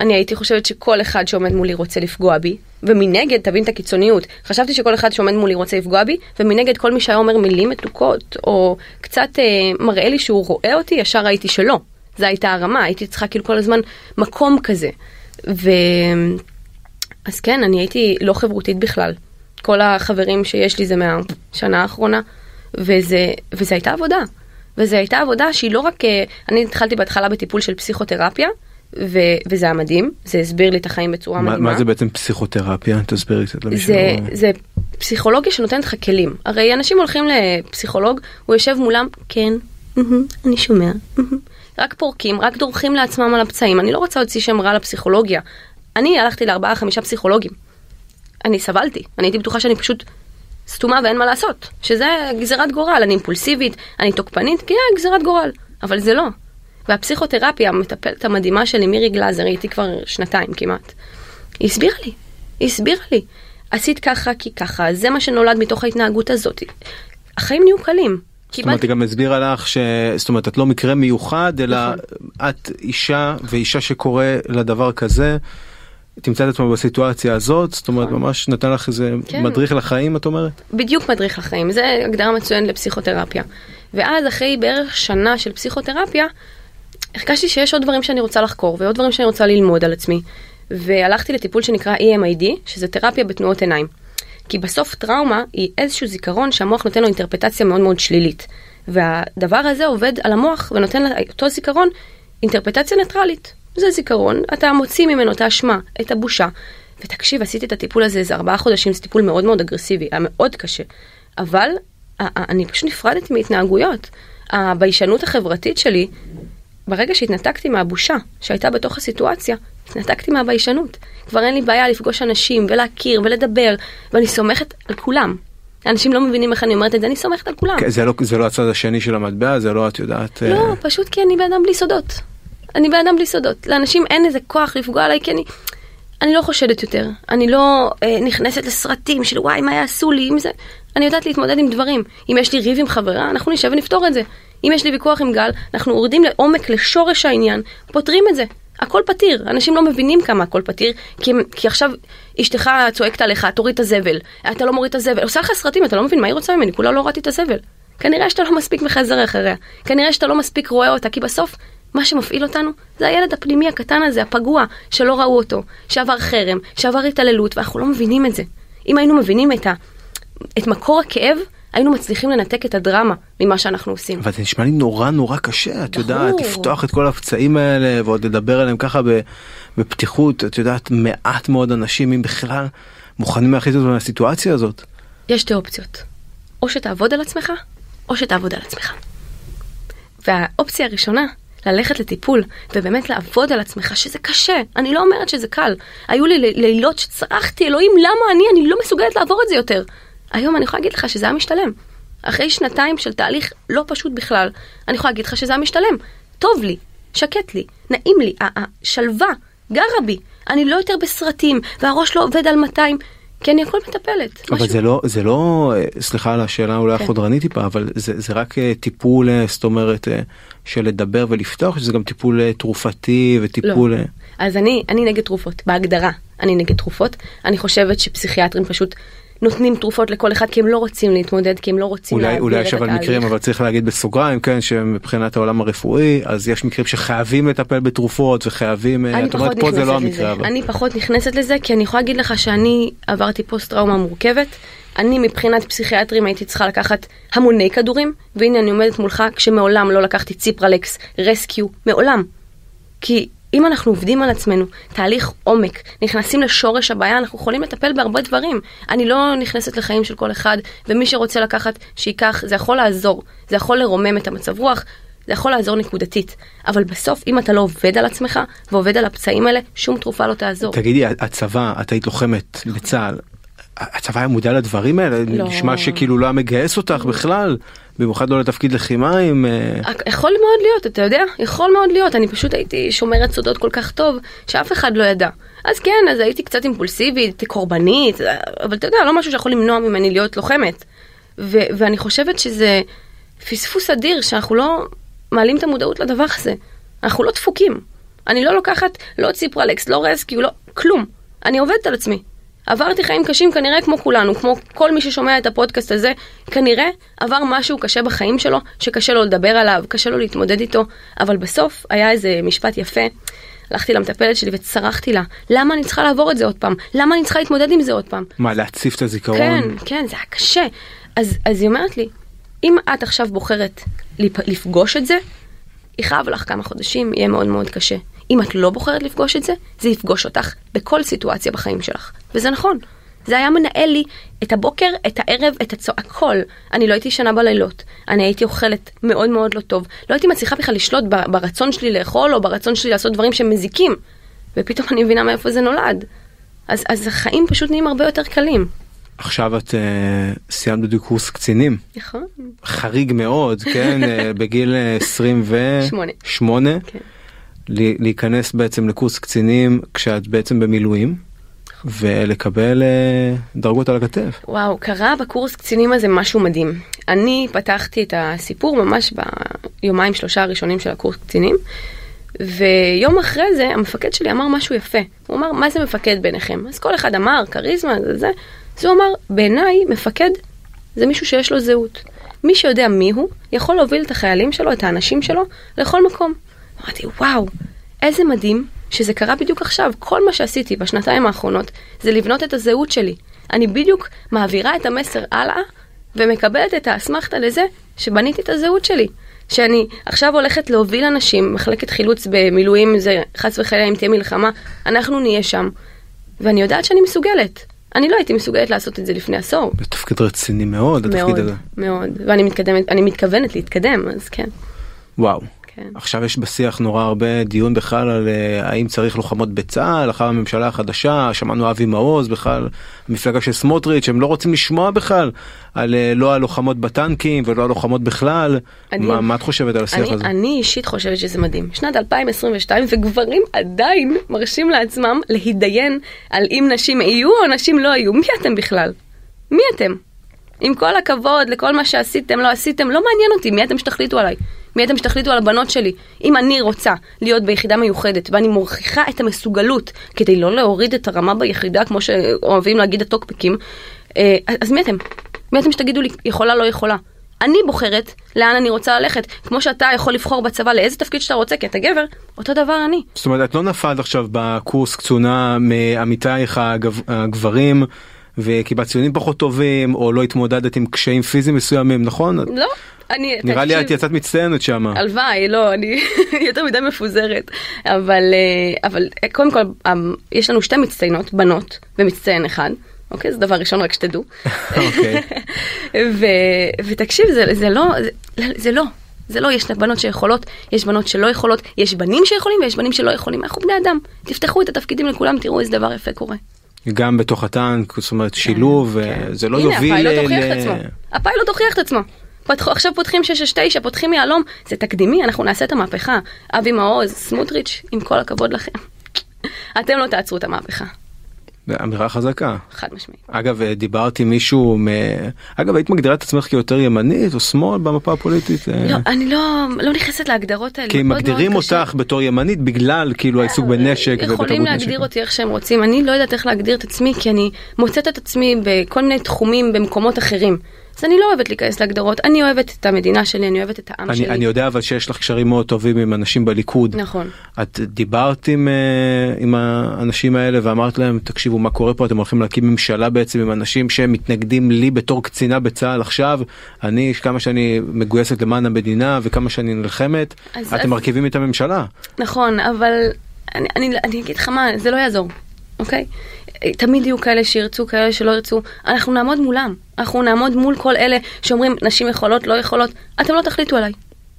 אני הייתי חושבת שכל אחד שעומד מולי רוצה לפגוע בי, ומנגד, תבין את הקיצוניות, חשבתי שכל אחד שעומד מולי רוצה לפגוע בי, ומנגד כל מי שהיה אומר מילים מתוקות, או קצת אה, מראה לי שהוא רואה אותי, ישר ראיתי שלא. זו הייתה הרמה, הייתי צריכה כאילו כל הזמן מקום כזה. ו... אז כן, אני הייתי לא חברותית בכלל. כל החברים שיש לי זה מהשנה האחרונה, וזה, וזה הייתה עבודה. וזו הייתה עבודה שהיא לא רק, אה, אני התחלתי בהתחלה בטיפול של פסיכותרפיה, ו- וזה היה מדהים, זה הסביר לי את החיים בצורה ما, מדהימה. מה זה בעצם פסיכותרפיה? תסבירי קצת למישהו. זה, זה פסיכולוגיה שנותנת לך כלים. הרי אנשים הולכים לפסיכולוג, הוא יושב מולם, כן, אני שומע, רק פורקים, רק דורכים לעצמם על הפצעים. אני לא רוצה להוציא שם רע לפסיכולוגיה. אני הלכתי לארבעה חמישה פסיכולוגים. אני סבלתי, אני הייתי בטוחה שאני פשוט סתומה ואין מה לעשות, שזה גזירת גורל, אני אימפולסיבית, אני תוקפנית, כי היא גזירת גורל, אבל זה לא. והפסיכותרפיה, המטפלת המדהימה שלי, מירי גלאזר, היא איתי כבר שנתיים כמעט, היא הסבירה לי, היא הסבירה לי, עשית ככה כי ככה, זה מה שנולד מתוך ההתנהגות הזאת. החיים נהיו קלים. זאת אומרת, היא גם הסבירה לך ש... זאת אומרת, את לא מקרה מיוחד, אלא נכון. את אישה ואישה שקורה לדבר כזה. תמצא את עצמה בסיטואציה הזאת, זאת אומרת נכון. ממש נתן לך איזה כן. מדריך לחיים את אומרת? בדיוק מדריך לחיים, זה הגדרה מצוינת לפסיכותרפיה. ואז אחרי בערך שנה של פסיכותרפיה, הרגשתי שיש עוד דברים שאני רוצה לחקור ועוד דברים שאני רוצה ללמוד על עצמי. והלכתי לטיפול שנקרא EMID, שזה תרפיה בתנועות עיניים. כי בסוף טראומה היא איזשהו זיכרון שהמוח נותן לו אינטרפטציה מאוד מאוד שלילית. והדבר הזה עובד על המוח ונותן לאותו זיכרון אינטרפטציה ניטרלית. זה זיכרון, אתה מוציא ממנו את האשמה, את הבושה. ותקשיב, עשיתי את הטיפול הזה איזה ארבעה חודשים, זה טיפול מאוד מאוד אגרסיבי, היה מאוד קשה. אבל אני פשוט נפרדתי מהתנהגויות. הביישנות החברתית שלי, ברגע שהתנתקתי מהבושה שהייתה בתוך הסיטואציה, התנתקתי מהביישנות. כבר אין לי בעיה לפגוש אנשים ולהכיר ולדבר, ואני סומכת על כולם. אנשים לא מבינים איך אני אומרת את זה, אני סומכת על כולם. כן, זה לא זה לא הצד השני של המטבע, זה לא את יודעת. לא, אה, פשוט כי אני בן אדם בלי סודות. אני בן אדם בלי סודות. לאנשים אין איזה כוח לפגוע עליי, כי אני... אני לא חושדת יותר. אני לא אה, נכנסת לסרטים של וואי, מה יעשו לי עם זה. אני יודעת להתמודד עם דברים. אם יש לי ריב עם חברה, אנחנו נשב ונפתור את זה. אם יש לי ויכוח עם גל, אנחנו יורדים לעומק, לשורש העניין, פותרים את זה. הכל פתיר. אנשים לא מבינים כמה הכל פתיר, כי, כי עכשיו אשתך צועקת עליך, תוריד את הזבל. אתה לא מוריד את הזבל. עושה לך סרטים, אתה לא מבין מה היא רוצה ממני, כולה לא הורדתי את הזבל. כנראה שאתה לא מספיק מחזר אחריה. כנראה שאתה לא מספיק רואה אותה, כי בסוף, מה שמפעיל אותנו זה הילד הפנימי הקטן הזה, הפגוע, שלא ראו אותו, שעבר חרם, שעבר התעללות, ואנחנו לא מבינים את זה. אם היינו מבינים את, ה, את מקור הכאב, היינו מצליחים לנתק את הדרמה ממה שאנחנו עושים. אבל זה נשמע לי נורא נורא קשה, את יודעת. לפתוח את כל הפצעים האלה ועוד לדבר עליהם ככה בפתיחות, את יודעת, מעט מאוד אנשים, אם בכלל, מוכנים להכניס אותם לסיטואציה הזאת. יש שתי אופציות. או שתעבוד על עצמך, או שתעבוד על עצמך. והאופציה הראשונה, ללכת לטיפול ובאמת לעבוד על עצמך, שזה קשה, אני לא אומרת שזה קל. היו לי לילות שצרחתי, אלוהים, למה אני? אני לא מסוגלת לעבור את זה יותר. היום אני יכולה להגיד לך שזה היה משתלם. אחרי שנתיים של תהליך לא פשוט בכלל, אני יכולה להגיד לך שזה היה משתלם. טוב לי, שקט לי, נעים לי, השלווה גרה בי. אני לא יותר בסרטים, והראש לא עובד על 200, כי אני הכל מטפלת. אבל משהו- זה לא, זה לא, סליחה על השאלה אולי כן. החודרנית טיפה, אבל זה, זה רק אה, טיפול, אה, זאת אומרת, אה, של לדבר ולפתוח, שזה גם טיפול תרופתי וטיפול... לא. אז אני, אני נגד תרופות, בהגדרה אני נגד תרופות. אני חושבת שפסיכיאטרים פשוט נותנים תרופות לכל אחד כי הם לא רוצים להתמודד, כי הם לא רוצים אולי להעביר אולי את יש אבל התהליך. מקרים אבל צריך להגיד בסוגריים כן שמבחינת העולם הרפואי אז יש מקרים שחייבים לטפל בתרופות וחייבים אה, אני את אומרת פה זה לא נכנסת המקרה לזה. אבל אני פחות נכנסת לזה כי אני יכולה להגיד לך שאני עברתי פוסט טראומה מורכבת. אני מבחינת פסיכיאטרים הייתי צריכה לקחת המוני כדורים והנה אני עומדת מולך כשמעולם לא לקחתי ציפרלקס, רסקיו, מעולם. כי אם אנחנו עובדים על עצמנו, תהליך עומק, נכנסים לשורש הבעיה, אנחנו יכולים לטפל בהרבה דברים. אני לא נכנסת לחיים של כל אחד, ומי שרוצה לקחת, שייקח, זה יכול לעזור, זה יכול לרומם את המצב רוח, זה יכול לעזור נקודתית. אבל בסוף, אם אתה לא עובד על עצמך, ועובד על הפצעים האלה, שום תרופה לא תעזור. תגידי הצבא את היית לוחמת בצה"ל הצבא היה מודע לדברים האלה לא. נשמע שכאילו לא היה מגייס אותך בכלל במיוחד לא לתפקיד לחימה עם אה, יכול מאוד להיות, אתה יודע? יכול מאוד להיות. אני פשוט הייתי שומרת סודות כל כך טוב, שאף אחד לא ידע. אז כן, אז הייתי קצת אימפולסיבית, קורבנית, אבל אתה יודע, לא משהו שיכול למנוע ממני להיות לוחמת. ו- ואני חושבת שזה פספוס אדיר שאנחנו לא מעלים את המודעות לדבר הזה. אנחנו לא דפוקים. אני לא לוקחת לא ציפרלקס, לא רסקיו, לא... כלום. אני עובדת על עצמי. עברתי חיים קשים כנראה כמו כולנו, כמו כל מי ששומע את הפודקאסט הזה, כנראה עבר משהו קשה בחיים שלו, שקשה לו לדבר עליו, קשה לו להתמודד איתו, אבל בסוף היה איזה משפט יפה. הלכתי למטפלת שלי וצרחתי לה, למה אני צריכה לעבור את זה עוד פעם? למה אני צריכה להתמודד עם זה עוד פעם? מה להציף את הזיכרון כן, כן, זה היה קשה. אז, אז היא אומרת לי, אם את עכשיו בוחרת לפ- לפגוש את זה, יכאב לך כמה חודשים, יהיה מאוד מאוד קשה. אם את לא בוחרת לפגוש את זה, זה יפגוש אותך בכל סיטואציה בחיים שלך. וזה נכון. זה היה מנהל לי את הבוקר, את הערב, את הצו... הכל. אני לא הייתי ישנה בלילות. אני הייתי אוכלת מאוד מאוד לא טוב. לא הייתי מצליחה בכלל לשלוט ברצון שלי לאכול, או ברצון שלי לעשות דברים שמזיקים. ופתאום אני מבינה מאיפה זה נולד. אז, אז החיים פשוט נהיים הרבה יותר קלים. עכשיו את אה, סיימת בדיוק קורס קצינים נכון. חריג מאוד כן אה, בגיל אה, 28 שמונה. כן. להיכנס בעצם לקורס קצינים כשאת בעצם במילואים ולקבל אה, דרגות על הכתף. וואו, קרה בקורס קצינים הזה משהו מדהים. אני פתחתי את הסיפור ממש ביומיים שלושה הראשונים של הקורס קצינים, ויום אחרי זה המפקד שלי אמר משהו יפה. הוא אמר, מה זה מפקד ביניכם? אז כל אחד אמר, כריזמה, זה זה. אז הוא אמר, בעיניי מפקד זה מישהו שיש לו זהות. מי שיודע מי הוא, יכול להוביל את החיילים שלו, את האנשים שלו, לכל מקום. אמרתי, וואו, איזה מדהים שזה קרה בדיוק עכשיו. כל מה שעשיתי בשנתיים האחרונות זה לבנות את הזהות שלי. אני בדיוק מעבירה את המסר הלאה ומקבלת את האסמכתה לזה שבניתי את הזהות שלי. שאני עכשיו הולכת להוביל אנשים, מחלקת חילוץ במילואים, זה חס וחלילה אם תהיה מלחמה, אנחנו נהיה שם. ואני יודעת שאני מסוגלת. אני לא הייתי מסוגלת לעשות את זה לפני עשור. זה תפקיד רציני מאוד, התפקיד מאוד, הזה. מאוד. ואני מתקדמת, אני מתכוונת להתקדם, אז כן. וואו. כן. עכשיו יש בשיח נורא הרבה דיון בכלל על אה, האם צריך לוחמות בצה"ל אחר הממשלה החדשה שמענו אבי מעוז בכלל מפלגה של סמוטריץ' הם לא רוצים לשמוע בכלל על אה, לא הלוחמות בטנקים ולא הלוחמות בכלל מדהים. מה, מה את חושבת על השיח אני, הזה? אני אישית חושבת שזה מדהים. שנת 2022 וגברים עדיין מרשים לעצמם להתדיין על אם נשים יהיו או נשים לא יהיו. מי אתם בכלל? מי אתם? עם כל הכבוד לכל מה שעשיתם, לא עשיתם, לא מעניין אותי מי אתם שתחליטו עליי. מי אתם שתחליטו על הבנות שלי. אם אני רוצה להיות ביחידה מיוחדת ואני מוכיחה את המסוגלות כדי לא להוריד את הרמה ביחידה כמו שאוהבים להגיד הטוקבקים, אה, אז מי אתם? מי אתם שתגידו לי יכולה לא יכולה? אני בוחרת לאן אני רוצה ללכת, כמו שאתה יכול לבחור בצבא לאיזה תפקיד שאתה רוצה כי אתה גבר, אותו דבר אני. זאת אומרת את לא נפלת עכשיו בקורס קצונה מעמיתייך הגב- הגברים וקיבלת ציונים פחות טובים או לא התמודדת עם קשיים פיזיים מסוימים נכון? לא, אני... נראה לי תקשיב, את יצאת מצטיינת שמה. הלוואי, לא, אני יותר מדי מפוזרת. אבל, אה, אבל אה, קודם כל, אה, יש לנו שתי מצטיינות, בנות, ומצטיין אחד. אוקיי, זה דבר ראשון, רק שתדעו. אוקיי. ו, ותקשיב, זה, זה לא, זה, זה לא. זה לא, יש בנות שיכולות, יש בנות שלא יכולות, יש בנים שיכולים ויש בנים שלא יכולים. אנחנו בני אדם. תפתחו את התפקידים לכולם, תראו איזה דבר יפה קורה. גם בתוך הטנק זאת אומרת שילוב כן. אה, זה לא הנה, יוביל הפיילוט ל- הוכיח את עצמו. הפיילוט הוכיח את עצמו. פתחו, עכשיו פותחים 669, פותחים יהלום, זה תקדימי, אנחנו נעשה את המהפכה. אבי מעוז, סמוטריץ', עם כל הכבוד לכם. אתם לא תעצרו את המהפכה, זה אמירה חזקה. חד משמעית. אגב אה, דיברתי עם מישהו מ... אגב היית מגדירה את עצמך כיותר ימנית או שמאל במפה הפוליטית? אה? לא, אני לא, לא נכנסת להגדרות האלה. כי מאוד מגדירים מאוד קשה. אותך בתור ימנית בגלל כאילו העיסוק בנשק יכולים ובתרבות נשק. להגדיר אותי איך שהם רוצים, אני לא יודעת איך להגדיר את עצמי, כי אני מוצאת את עצמי בכל מיני תחומים במקומות אחרים. אז אני לא אוהבת להיכנס להגדרות, אני אוהבת את המדינה שלי, אני אוהבת את העם אני, שלי. אני יודע אבל שיש לך קשרים מאוד טובים עם אנשים בליכוד. נכון. את דיברת עם, אה, עם האנשים האלה ואמרת להם תקשיבו מה קורה פה אתם הולכים להקים ממשלה בעצם עם אנשים שמתנגדים לי בתור קצינה בצה"ל עכשיו אני כמה שאני מגויסת למען המדינה וכמה שאני נלחמת אז- אתם אז- מרכיבים את הממשלה. נכון, אבל אני, אני, אני אגיד לך מה, זה לא יעזור, אוקיי? תמיד יהיו כאלה שירצו, כאלה שלא ירצו, אנחנו נעמוד מולם. אנחנו נעמוד מול כל אלה שאומרים נשים יכולות, לא יכולות, אתם לא תחליטו עליי.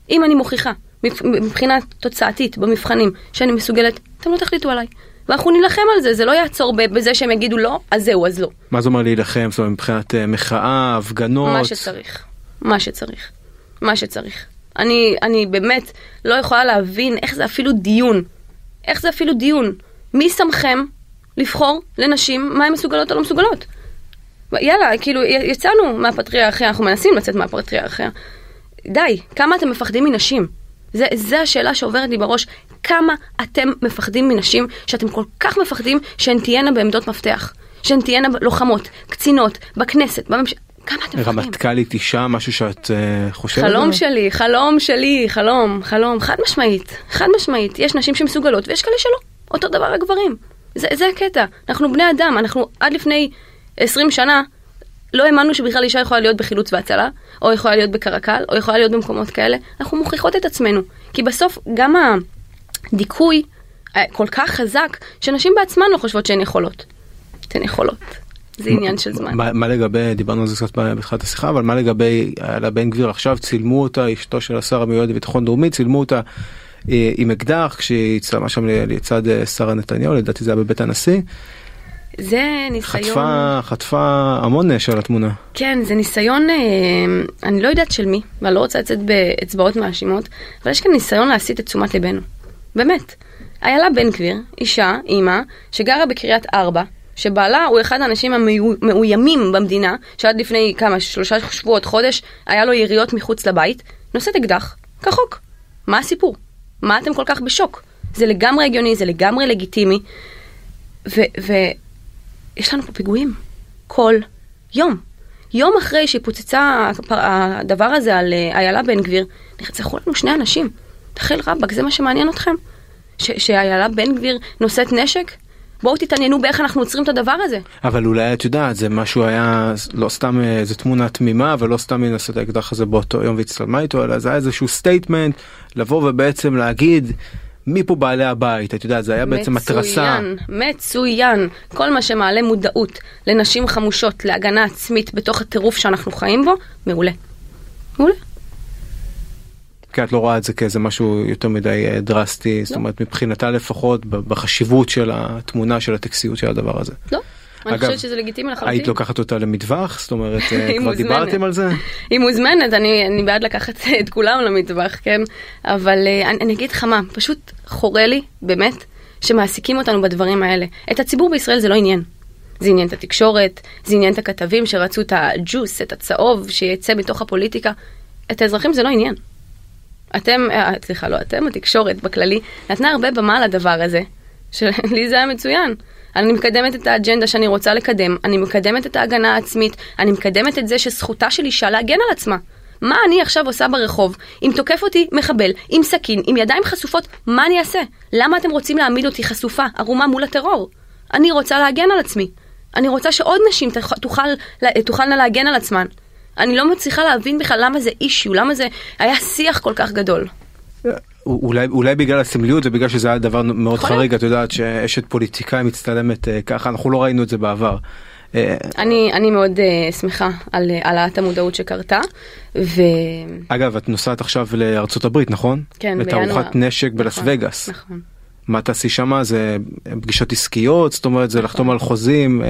אם אני מוכיחה, מבח- מבחינה תוצאתית, במבחנים, שאני מסוגלת, אתם לא תחליטו עליי. ואנחנו נילחם על זה, זה לא יעצור בזה שהם יגידו לא, אז זהו, אז לא. מה זה אומר להילחם זאת אומרת מבחינת אה, מחאה הפגנות. מה שצריך. מה שצריך. מה שצריך. אני, אני באמת לא יכולה להבין איך זה אפילו דיון. איך זה אפילו דיון. מי שמכם לבחור לנשים מה הן מסוגלות או לא מסוגלות? יאללה, כאילו, יצאנו מהפטריארכיה, אנחנו מנסים לצאת מהפטריארכיה. די, כמה אתם מפחדים מנשים? זה, זה השאלה שעוברת לי בראש. כמה אתם מפחדים מנשים שאתם כל כך מפחדים שהן תהיינה בעמדות מפתח? שהן תהיינה לוחמות, קצינות, בכנסת, בממשלה. כמה אתם מפחדים? רמטכ"לית אישה משהו שאת אה, חושבת חלום עליו? שלי, חלום שלי, חלום, חלום, חד משמעית, חד משמעית. יש נשים שמסוגלות ויש כאלה שלא. אותו דבר הגברים. זה, זה הקטע. אנחנו בני אדם, אנחנו עד לפני 20 שנה לא האמנו שבכלל אישה יכולה להיות בחילוץ והצלה, או יכולה להיות בקרקל, או יכולה להיות במקומות כאלה. אנחנו מוכיחות את עצמנו. כי בסוף גם הדיכוי אה, כל כך חזק, שנשים בעצמן לא חושבות שהן יכולות. הן יכולות. זה עניין של זמן. מה, מה לגבי דיברנו על זה קצת בתחילת השיחה אבל מה לגבי על הבן גביר עכשיו צילמו אותה אשתו של השר המיועד לביטחון לאומי צילמו אותה עם אקדח כשהיא צלמה שם לצד אה, שרה נתניהו לדעתי זה היה בבית הנשיא זה ניסיון... חטפה חטפה המון אש על התמונה. כן, זה ניסיון, אה, אני לא יודעת של מי, ואני לא רוצה לצאת באצבעות מאשימות, אבל יש כאן ניסיון להסיט את תשומת ליבנו. באמת. איילה בן גביר, אישה, אימא, שגרה בקריית ארבע, שבעלה הוא אחד האנשים המאוימים במדינה, שעד לפני כמה, שלושה שבועות, חודש, היה לו יריות מחוץ לבית, נושאת אקדח, כחוק. מה הסיפור? מה אתם כל כך בשוק? זה לגמרי הגיוני, זה לגמרי לגיטימי. ויש לנו פה פיגועים. כל יום. יום אחרי שפוצץ הדבר הזה על אה, איילה בן גביר, נרצחו לנו שני אנשים. תכל'ס רבאק, זה מה שמעניין אתכם? שאיילה בן גביר נושאת נשק? בואו תתעניינו באיך אנחנו עוצרים את הדבר הזה. אבל אולי את יודעת זה משהו היה לא סתם איזה תמונה תמימה ולא סתם היא נשאת האקדח הזה באותו יום והצטלמה איתו אלא זה היה איזשהו statement לבוא ובעצם להגיד מי פה בעלי הבית את יודעת זה היה בעצם התרסה. מצוין, מצוין. כל מה שמעלה מודעות לנשים חמושות להגנה עצמית בתוך הטירוף שאנחנו חיים בו מעולה. מעולה. כי את לא רואה את זה כאיזה משהו יותר מדי אה, דרסטי, לא. זאת אומרת מבחינתה לפחות בחשיבות של התמונה של הטקסיות של הדבר הזה. לא. אני חושבת שזה לגיטימי לחלוטין. היית לוקחת אותה למטווח? זאת אומרת, אה, כבר דיברתם על זה? היא מוזמנת, אני, אני בעד לקחת את כולם למטווח, כן? אבל אה, אני, אני אגיד לך מה, פשוט חורה לי, באמת, שמעסיקים אותנו בדברים האלה. את הציבור בישראל זה לא עניין. זה עניין את התקשורת, זה עניין את הכתבים שרצו את הג'וס, את הצהוב, שיצא מתוך הפוליטיקה. את האזרחים זה לא עניין. אתם, אה, סליחה, לא אתם, התקשורת בכללי, נתנה הרבה במה לדבר הזה, שלי זה היה מצוין. אני מקדמת את האג'נדה שאני רוצה לקדם, אני מקדמת את ההגנה העצמית, אני מקדמת את זה שזכותה של אישה להגן על עצמה. מה אני עכשיו עושה ברחוב? אם תוקף אותי מחבל, עם סכין, עם ידיים חשופות, מה אני אעשה? למה אתם רוצים להעמיד אותי חשופה, ערומה מול הטרור? אני רוצה להגן על עצמי. אני רוצה שעוד נשים תוכל, תוכלנה להגן על עצמן. אני לא מצליחה להבין בכלל למה זה אישיו, למה זה היה שיח כל כך גדול. אולי אולי בגלל הסמליות ובגלל שזה היה דבר מאוד חריג את יודעת שאשת פוליטיקאי מצטלמת uh, ככה אנחנו לא ראינו את זה בעבר. Uh, אני אני מאוד uh, שמחה על העלאת המודעות שקרתה. ו... אגב את נוסעת עכשיו לארצות הברית נכון? כן בינואר. לתערוכת נשק נכון, בלס וגאס. נכון. מה תעשי שמה זה פגישות עסקיות זאת אומרת זה לחתום על חוזים.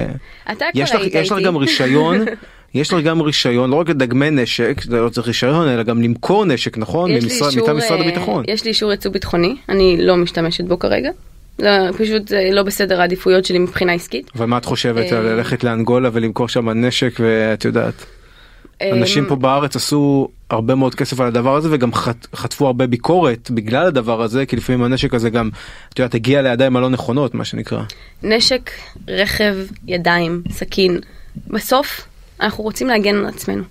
אתה כבר היית איתי. יש לך גם רישיון יש לך גם רישיון לא רק לדגמי נשק זה לא צריך רישיון אלא גם למכור נשק נכון מטעם משרד אה, הביטחון יש לי אישור יצוא ביטחוני אני לא משתמשת בו כרגע. לא, פשוט זה לא בסדר העדיפויות שלי מבחינה עסקית. ומה את חושבת על אה, ללכת לאנגולה ולמכור שם נשק ואת יודעת. אה, אנשים פה בארץ עשו הרבה מאוד כסף על הדבר הזה וגם חטפו הרבה ביקורת בגלל הדבר הזה כי לפעמים הנשק הזה גם את יודעת הגיע לידיים הלא נכונות מה שנקרא. נשק רכב ידיים סכין בסוף אנחנו רוצים להגן על עצמנו.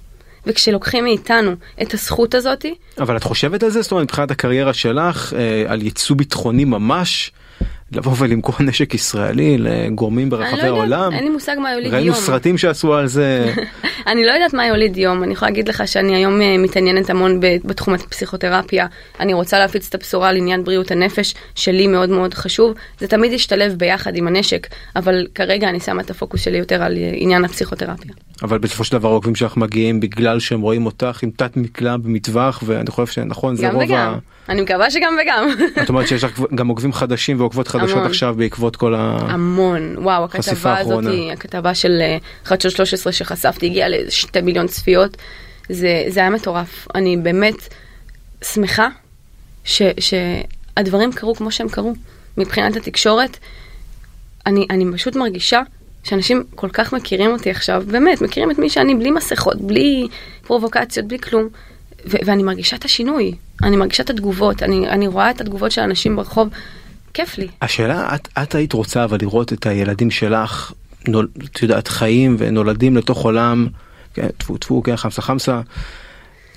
וכשלוקחים מאיתנו את הזכות הזאתי. אבל את חושבת על זה? זאת אומרת, מבחינת הקריירה שלך, אה, על ייצוא ביטחוני ממש, לבוא ולמכור נשק ישראלי לגורמים ברחבי לא העולם? אין לי מושג מה יוליד יום. ראינו סרטים שעשו על זה. אני לא יודעת מה יוליד יום, אני יכולה להגיד לך שאני היום אה, מתעניינת המון בתחום הפסיכותרפיה. אני רוצה להפיץ את הבשורה על עניין בריאות הנפש, שלי מאוד מאוד חשוב. זה תמיד ישתלב ביחד עם הנשק, אבל כרגע אני שמה את הפוקוס שלי יותר על אה, עניין הפסיכותרפיה. אבל בסופו של דבר העוקבים שלך מגיעים בגלל שהם רואים אותך עם תת מקלע במטווח ואני חושב שנכון זה רוב ה... אני מקווה שגם וגם. את אומרת שיש לך גם עוגבים חדשים ועוקבות חדשות המון. עכשיו בעקבות כל ה... המון. וואו הכתבה הזאת הכתבה של אה, חדשות 13 שחשפתי הגיעה לשתי מיליון צפיות. זה זה היה מטורף. אני באמת שמחה ש, שהדברים קרו כמו שהם קרו. מבחינת התקשורת אני אני פשוט מרגישה שאנשים כל כך מכירים אותי עכשיו, באמת, מכירים את מי שאני בלי מסכות, בלי פרובוקציות, בלי כלום, ו- ואני מרגישה את השינוי, אני מרגישה את התגובות, אני, אני רואה את התגובות של אנשים ברחוב, כיף לי. השאלה, את, את היית רוצה אבל לראות את הילדים שלך, נול, את יודעת, חיים ונולדים לתוך עולם, כן, טפו טפו, כן, חמסה חמסה.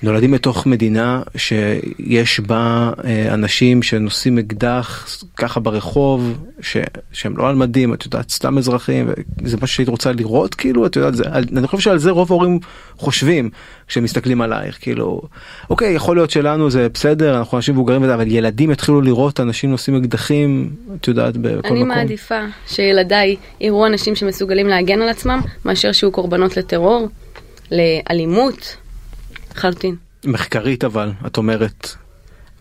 נולדים לתוך מדינה שיש בה אה, אנשים שנושאים אקדח ככה ברחוב ש, שהם לא על מדים את יודעת סתם אזרחים זה מה שהיית רוצה לראות כאילו את יודעת זה, אני חושב שעל זה רוב ההורים חושבים כשהם מסתכלים עלייך כאילו אוקיי יכול להיות שלנו זה בסדר אנחנו אנשים מבוגרים אבל ילדים יתחילו לראות אנשים נושאים אקדחים את יודעת בכל אני מקום. אני מעדיפה שילדיי יראו אנשים שמסוגלים להגן על עצמם מאשר שיהיו קורבנות לטרור לאלימות. לחלוטין. מחקרית אבל, את אומרת,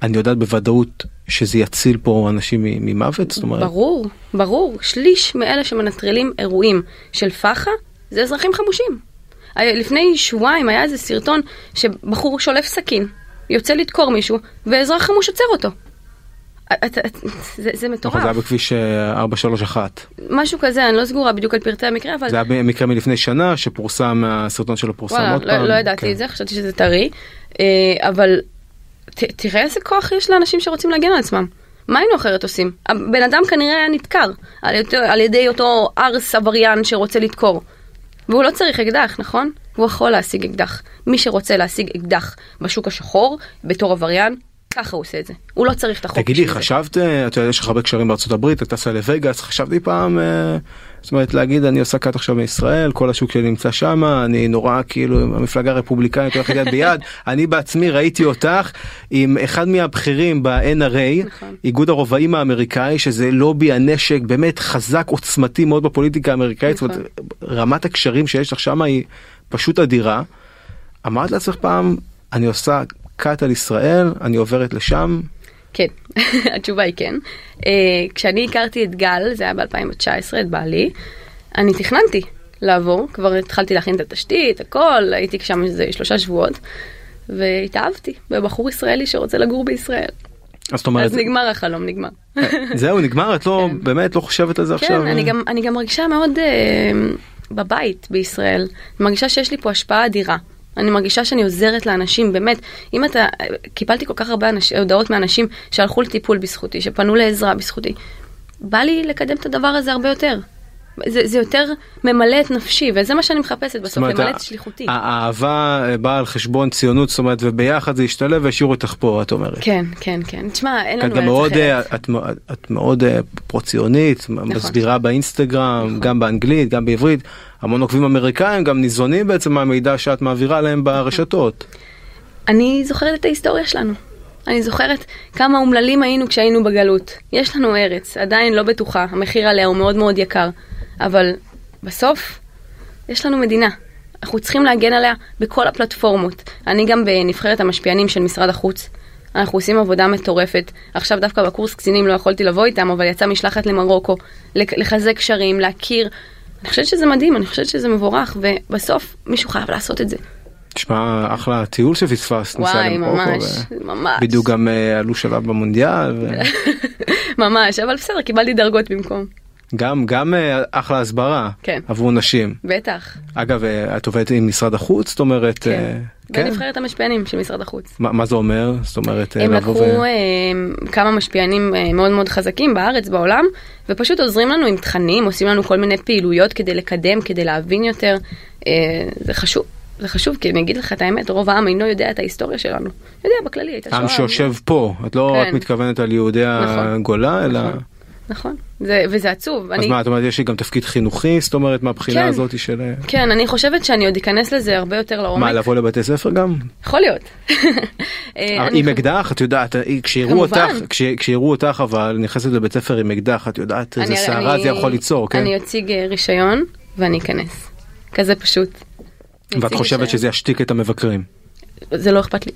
אני יודעת בוודאות שזה יציל פה אנשים ממוות? זאת אומרת... ברור, ברור. שליש מאלה שמנטרלים אירועים של פח"ע זה אזרחים חמושים. לפני שבועיים היה איזה סרטון שבחור שולף סכין, יוצא לדקור מישהו, ואזרח חמוש עוצר אותו. זה, זה מטורף. נכון, זה היה בכביש 431. אה, משהו כזה, אני לא סגורה בדיוק על פרטי המקרה, אבל... זה היה מקרה מלפני שנה שפורסם, הסרטון שלו פורסם עוד לא, פעם. לא ידעתי כן. את זה, חשבתי שזה טרי, אה, אבל ת, תראה איזה כוח יש לאנשים שרוצים להגן על עצמם. מה היינו אחרת עושים? הבן אדם כנראה היה נדקר על, על ידי אותו ארס עבריין שרוצה לדקור. והוא לא צריך אקדח, נכון? הוא יכול להשיג אקדח. מי שרוצה להשיג אקדח בשוק השחור, בתור עבריין, ככה הוא עושה את זה. הוא לא צריך את החוק. תגידי. חשבת, אתה יודע, יש לך הרבה קשרים בארצות הברית, אתה טסה לווגאס, חשבתי פעם, אה, זאת אומרת, להגיד, אני עושה קאט עכשיו מישראל, כל השוק שלי נמצא שם, אני נורא כאילו, המפלגה הרפובליקנית הולכת יד ביד, אני בעצמי ראיתי אותך עם אחד מהבכירים ב-NRA, נכון. איגוד הרובעים האמריקאי, שזה לובי הנשק באמת חזק, עוצמתי מאוד בפוליטיקה האמריקאית, זאת נכון. אומרת, רמת הקשרים שיש לך שם היא פשוט אדירה. אמרת לעצמך פעם, אני עושה קאט על ישראל, אני עוברת לשם, כן, התשובה היא כן. Uh, כשאני הכרתי את גל, זה היה ב-2019, את בעלי, אני תכננתי לעבור, כבר התחלתי להכין את התשתית, הכל, הייתי שם איזה שלושה שבועות, והתאהבתי בבחור ישראלי שרוצה לגור בישראל. אז זאת אומרת, אז נגמר החלום, נגמר. זהו נגמר את לא כן. באמת לא חושבת על זה עכשיו. כן, אני גם, אני גם מרגישה מאוד אה, בבית בישראל. מרגישה שיש לי פה השפעה אדירה. אני מרגישה שאני עוזרת לאנשים, באמת. אם אתה, קיבלתי כל כך הרבה אנש, הודעות מאנשים שהלכו לטיפול בזכותי, שפנו לעזרה בזכותי. בא לי לקדם את הדבר הזה הרבה יותר. זה, זה יותר ממלא את נפשי, וזה מה שאני מחפשת בסוף, אומרת, למלא את שליחותי. האהבה אה, באה על חשבון ציונות זאת אומרת וביחד זה השתלב והשאירו אותך פה את אומרת. כן, כן, כן. תשמע, אין לנו ארץ מאוד אה, אחרת. את את מאוד אה, פרו-ציונית מסבירה באינסטגרם נכון. גם באנגלית גם בעברית המון עוקבים אמריקאים גם ניזונים בעצם מהמידע שאת מעבירה להם ברשתות. אני זוכרת את ההיסטוריה שלנו. אני זוכרת כמה אומללים היינו כשהיינו בגלות. יש לנו ארץ, עדיין לא בטוחה, המחיר עליה הוא מאוד מאוד יקר. אבל בסוף, יש לנו מדינה. אנחנו צריכים להגן עליה בכל הפלטפורמות. אני גם בנבחרת המשפיענים של משרד החוץ. אנחנו עושים עבודה מטורפת. עכשיו דווקא בקורס קצינים לא יכולתי לבוא איתם, אבל יצאה משלחת למרוקו, לחזק קשרים, להכיר. אני חושבת שזה מדהים, אני חושבת שזה מבורך, ובסוף מישהו חייב לעשות את זה. תשמע אחלה טיול שפספסת. וואי, למרוקו, ממש, ו- ממש. בדיוק גם אה, עלו שלב במונדיאל. ו- ממש, אבל בסדר, קיבלתי דרגות במקום. גם גם אה, אחלה הסברה כן. עבור נשים. בטח. אגב אה, את עובדת עם משרד החוץ זאת אומרת כן. אה, כן בנבחרת המשפיענים של משרד החוץ. מה, מה זה אומר זאת אומרת הם לקחו ו- כמה משפיענים מאוד מאוד חזקים בארץ, בעולם, ופשוט עוזרים לנו עם תכנים, עושים לנו כל מיני פעילויות כדי לקדם, כדי להבין יותר. זה חשוב. זה חשוב, כי אני אגיד לך את האמת, רוב העם אינו יודע את ההיסטוריה שלנו. יודע, בכללי, הייתה שואה. עם שיושב פה את לא כן. רק מתכוונת על יהודי נכון. הגולה אלא נכון. נכון, זה, וזה עצוב. אז אני- מה את אומרת יש לי גם תפקיד חינוכי זאת אומרת מהבחינה כן. הזאת של אה, כן, אני חושבת שאני עוד אכנס לזה הרבה יותר לעומק. מה לבוא לבתי ספר גם יכול להיות. אה, אני עם אקדח את יודעת אה, כשיראו. אותך כש- כשיראו אותך אבל נכנסת לבית ספר עם אקדח את יודעת איזה סערה זה יכול ליצור כן אני אציג אה, רישיון ואני אכנס. כזה פשוט. ואת חושבת. שזה ישתיק את המבקרים. זה לא אכפת לי.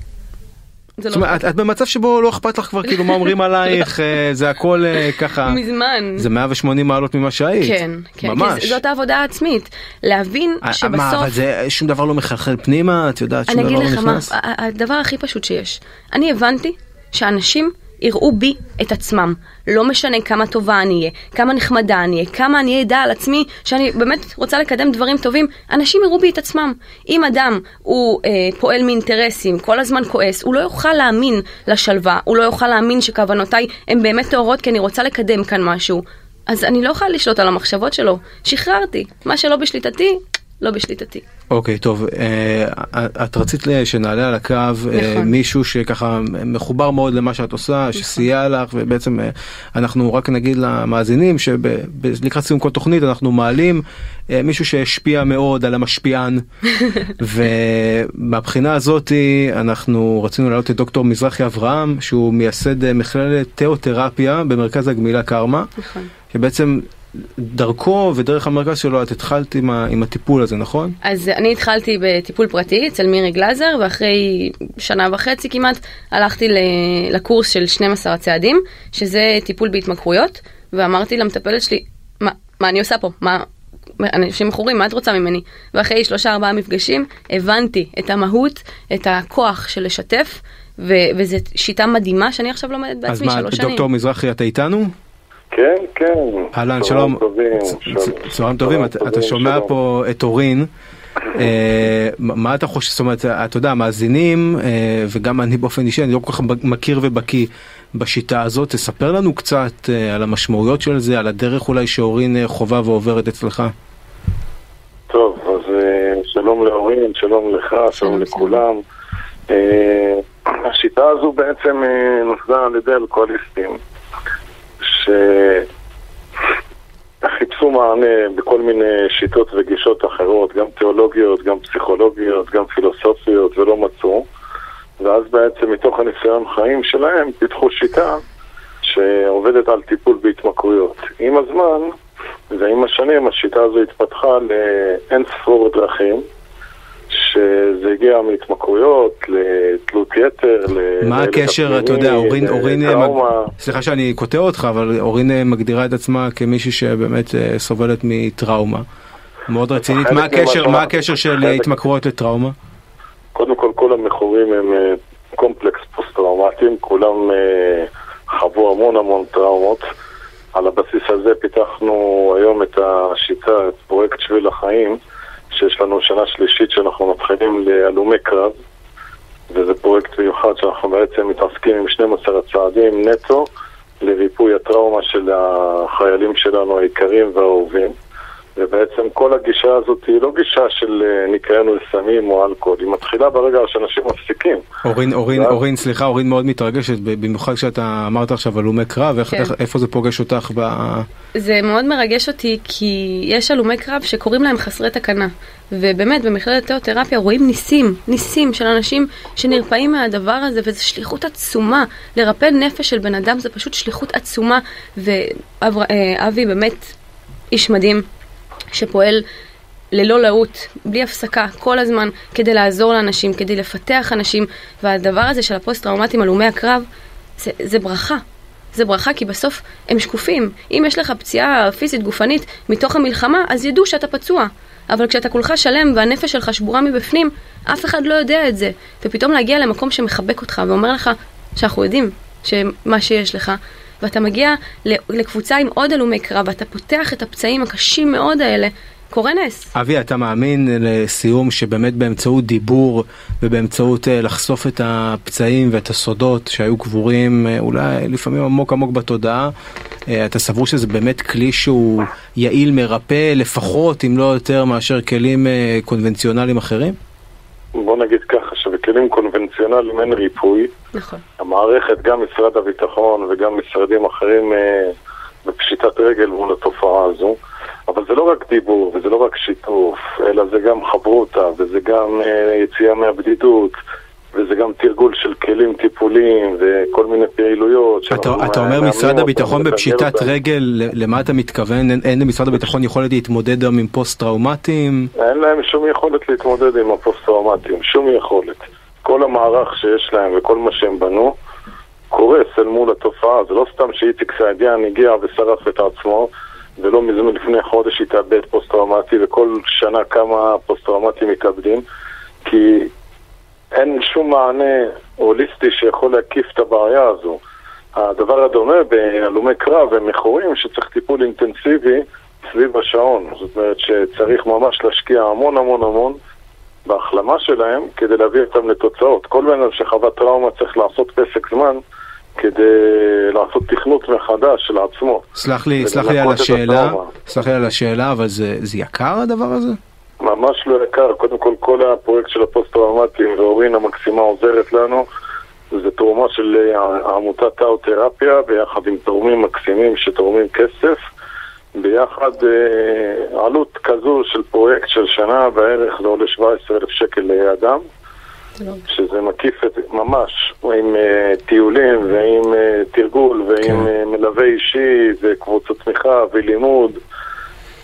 זה זאת לא אומרת, את, במצב שבו לא אכפת לך כבר כאילו מה אומרים עלייך אה, זה הכל אה, ככה מזמן. זה 180 מעלות ממה שהיית. כן, כן, ממש. כי זאת העבודה העצמית. להבין אה, מה שבסוף... אבל זה שום דבר לא מחלחל פנימה את יודעת שום אני דבר אגיד לא לך מה, נכנס. ה- ה- הדבר הכי פשוט שיש. אני הבנתי שאנשים יראו בי את עצמם. לא משנה כמה טובה אני אהיה, כמה נחמדה אני אהיה, כמה אני אדע על עצמי שאני באמת רוצה לקדם דברים טובים, אנשים יראו בי את עצמם. אם אדם הוא אה, פועל מאינטרסים, כל הזמן כועס, הוא לא יוכל להאמין לשלווה, הוא לא יוכל להאמין שכוונותיי הן באמת טהורות כי אני רוצה לקדם כאן משהו. אז אני לא יכולה לשלוט על המחשבות שלו. שחררתי. מה שלא בשליטתי, לא בשליטתי. אוקיי טוב אה, את רצית שנעלה על הקו אה, נכון. מישהו שככה מחובר מאוד למה שאת עושה שסייע לך ובעצם אה, אנחנו רק נגיד למאזינים שלקראת סיום כל תוכנית אנחנו מעלים אה, מישהו שהשפיע מאוד על המשפיען ומהבחינה הזאתי אנחנו רצינו להעלות את דוקטור מזרחי אברהם שהוא מייסד מכללת תיאותרפיה במרכז הגמילה קרמה נכון. שבעצם דרכו ודרך המרכז שלו את התחלת עם, ה, עם הטיפול הזה נכון? אז אני התחלתי בטיפול פרטי אצל מירי גלאזר, ואחרי שנה וחצי כמעט הלכתי לקורס של 12 הצעדים, שזה טיפול בהתמכרויות, ואמרתי למטפלת שלי, מה, מה אני עושה פה? מה... אנשים מכורים, מה את רוצה ממני? ואחרי שלושה ארבעה מפגשים הבנתי את המהות, את הכוח של לשתף, ו- וזו שיטה מדהימה שאני עכשיו לומדת אז בעצמי מה, שלוש שנים. דוקטור מזרחי אתה איתנו? כן, כן. אהלן שלום, צהריים טובים, אתה- שומע. פה את אורין אה, מה אתה חושב, זאת אומרת, אתה יודע, המאזינים, אה, וגם אני באופן אישי, אני לא כל כך מכיר ובקיא בשיטה הזאת, תספר לנו קצת על המשמעויות של זה, על הדרך אולי שאורין חובה ועוברת אצלך. טוב, אז שלום לאורין, שלום לך, שלום לכולם. השיטה הזו בעצם נוסדה על ידי אלכוהוליסטים, ש... חיפשו מענה בכל מיני שיטות וגישות אחרות, גם תיאולוגיות, גם פסיכולוגיות, גם פילוסופיות, ולא מצאו. ואז בעצם מתוך הניסיון חיים שלהם פיתחו שיטה שעובדת על טיפול בהתמכרויות. עם הזמן ועם השנים השיטה הזו התפתחה לאין ספור דרכים. שזה הגיע מהתמכרויות לתלות יתר. מה הקשר, אתה יודע, אורין, אורין, סליחה שאני קוטע אותך, אבל אורין מגדירה את עצמה כמישהי שבאמת אה, סובלת מטראומה. מאוד רצינית, מה הקשר, מה הקשר של התמכרויות לטראומה? קודם כל, כל המכורים הם אה, קומפלקס פוסט-טראומטיים, כולם אה, חוו המון המון טראומות. על הבסיס הזה פיתחנו היום את השיטה, את פרויקט שביל החיים. שיש לנו שנה שלישית שאנחנו מתחילים להלומי קרב, וזה פרויקט מיוחד שאנחנו בעצם מתעסקים עם 12 הצעדים נטו לריפוי הטראומה של החיילים שלנו היקרים והאהובים. ובעצם כל הגישה הזאת היא לא גישה של אה, ניקיון לסמים או אלכוהול, היא מתחילה ברגע שאנשים מפסיקים. אורין, אורין, ואז... אורין, סליחה, אורין מאוד מתרגשת, במיוחד כשאתה אמרת עכשיו הלומי קרב, איך, כן. איך, איפה זה פוגש אותך ב... זה מאוד מרגש אותי, כי יש הלומי קרב שקוראים להם חסרי תקנה. ובאמת, במכללת תיאותרפיה רואים ניסים, ניסים של אנשים שנרפאים מהדבר הזה, וזו שליחות עצומה. לרפא נפש של בן אדם זה פשוט שליחות עצומה, ואבי באמת איש מדהים. שפועל ללא לאות, בלי הפסקה, כל הזמן, כדי לעזור לאנשים, כדי לפתח אנשים, והדבר הזה של הפוסט-טראומטיים, הלומי הקרב, זה, זה ברכה. זה ברכה כי בסוף הם שקופים. אם יש לך פציעה פיזית גופנית מתוך המלחמה, אז ידעו שאתה פצוע. אבל כשאתה כולך שלם והנפש שלך שבורה מבפנים, אף אחד לא יודע את זה. ופתאום להגיע למקום שמחבק אותך ואומר לך שאנחנו יודעים שמה שיש לך, ואתה מגיע לקבוצה עם עוד הלומי קרב, ואתה פותח את הפצעים הקשים מאוד האלה, קורה נס. אבי, אתה מאמין לסיום שבאמת באמצעות דיבור ובאמצעות אה, לחשוף את הפצעים ואת הסודות שהיו קבורים אה, אולי לפעמים עמוק עמוק בתודעה, אה, אתה סבור שזה באמת כלי שהוא יעיל מרפא לפחות אם לא יותר מאשר כלים קונבנציונליים אחרים? בוא נגיד ככה, שבכלים קונבנציונליים אין ריפוי. נכון. המערכת, גם משרד הביטחון וגם משרדים אחרים אה, בפשיטת רגל מול התופעה הזו. אבל זה לא רק דיבור וזה לא רק שיתוף, אלא זה גם חברותה וזה גם אה, יציאה מהבדידות. וזה גם תרגול של כלים טיפוליים וכל מיני פעילויות. אתה, אתה אומר משרד הביטחון בפשיטת רגל, למה אתה מתכוון? אין, אין למשרד הביטחון יכולת להתמודד גם עם פוסט-טראומטיים? אין להם שום יכולת להתמודד עם הפוסט-טראומטיים, שום יכולת. כל המערך שיש להם וכל מה שהם בנו קורס אל מול התופעה. זה לא סתם שאיציק סעדיאן הגיע ושרף את עצמו. ולא מזמן לפני חודש התאבד פוסט-טראומטי, וכל שנה כמה פוסט-טראומטים מתאבדים, כי אין שום מענה הוליסטי שיכול להקיף את הבעיה הזו. הדבר הדומה בהלומי קרב ומכורים שצריך טיפול אינטנסיבי סביב השעון. זאת אומרת שצריך ממש להשקיע המון המון המון בהחלמה שלהם כדי להביא אותם לתוצאות. כל בן אדם שחווה טראומה צריך לעשות פסק זמן כדי לעשות תכנות מחדש של עצמו. סלח לי, סלח לי על השאלה, סלח לי על השאלה, אבל זה, זה יקר הדבר הזה? ממש לא יקר. קודם כל, כל הפרויקט של הפוסט-טראומטיים ואורין המקסימה עוזרת לנו. זה תרומה של אה, עמותת טאו-תרפיה ביחד עם תורמים מקסימים שתורמים כסף. ביחד אה, עלות כזו של פרויקט של שנה בערך זה עולה 17,000 שקל לאדם. שזה מקיף את, ממש, עם uh, טיולים ועם uh, תרגול ועם כן. uh, מלווה אישי וקבוצות תמיכה ולימוד.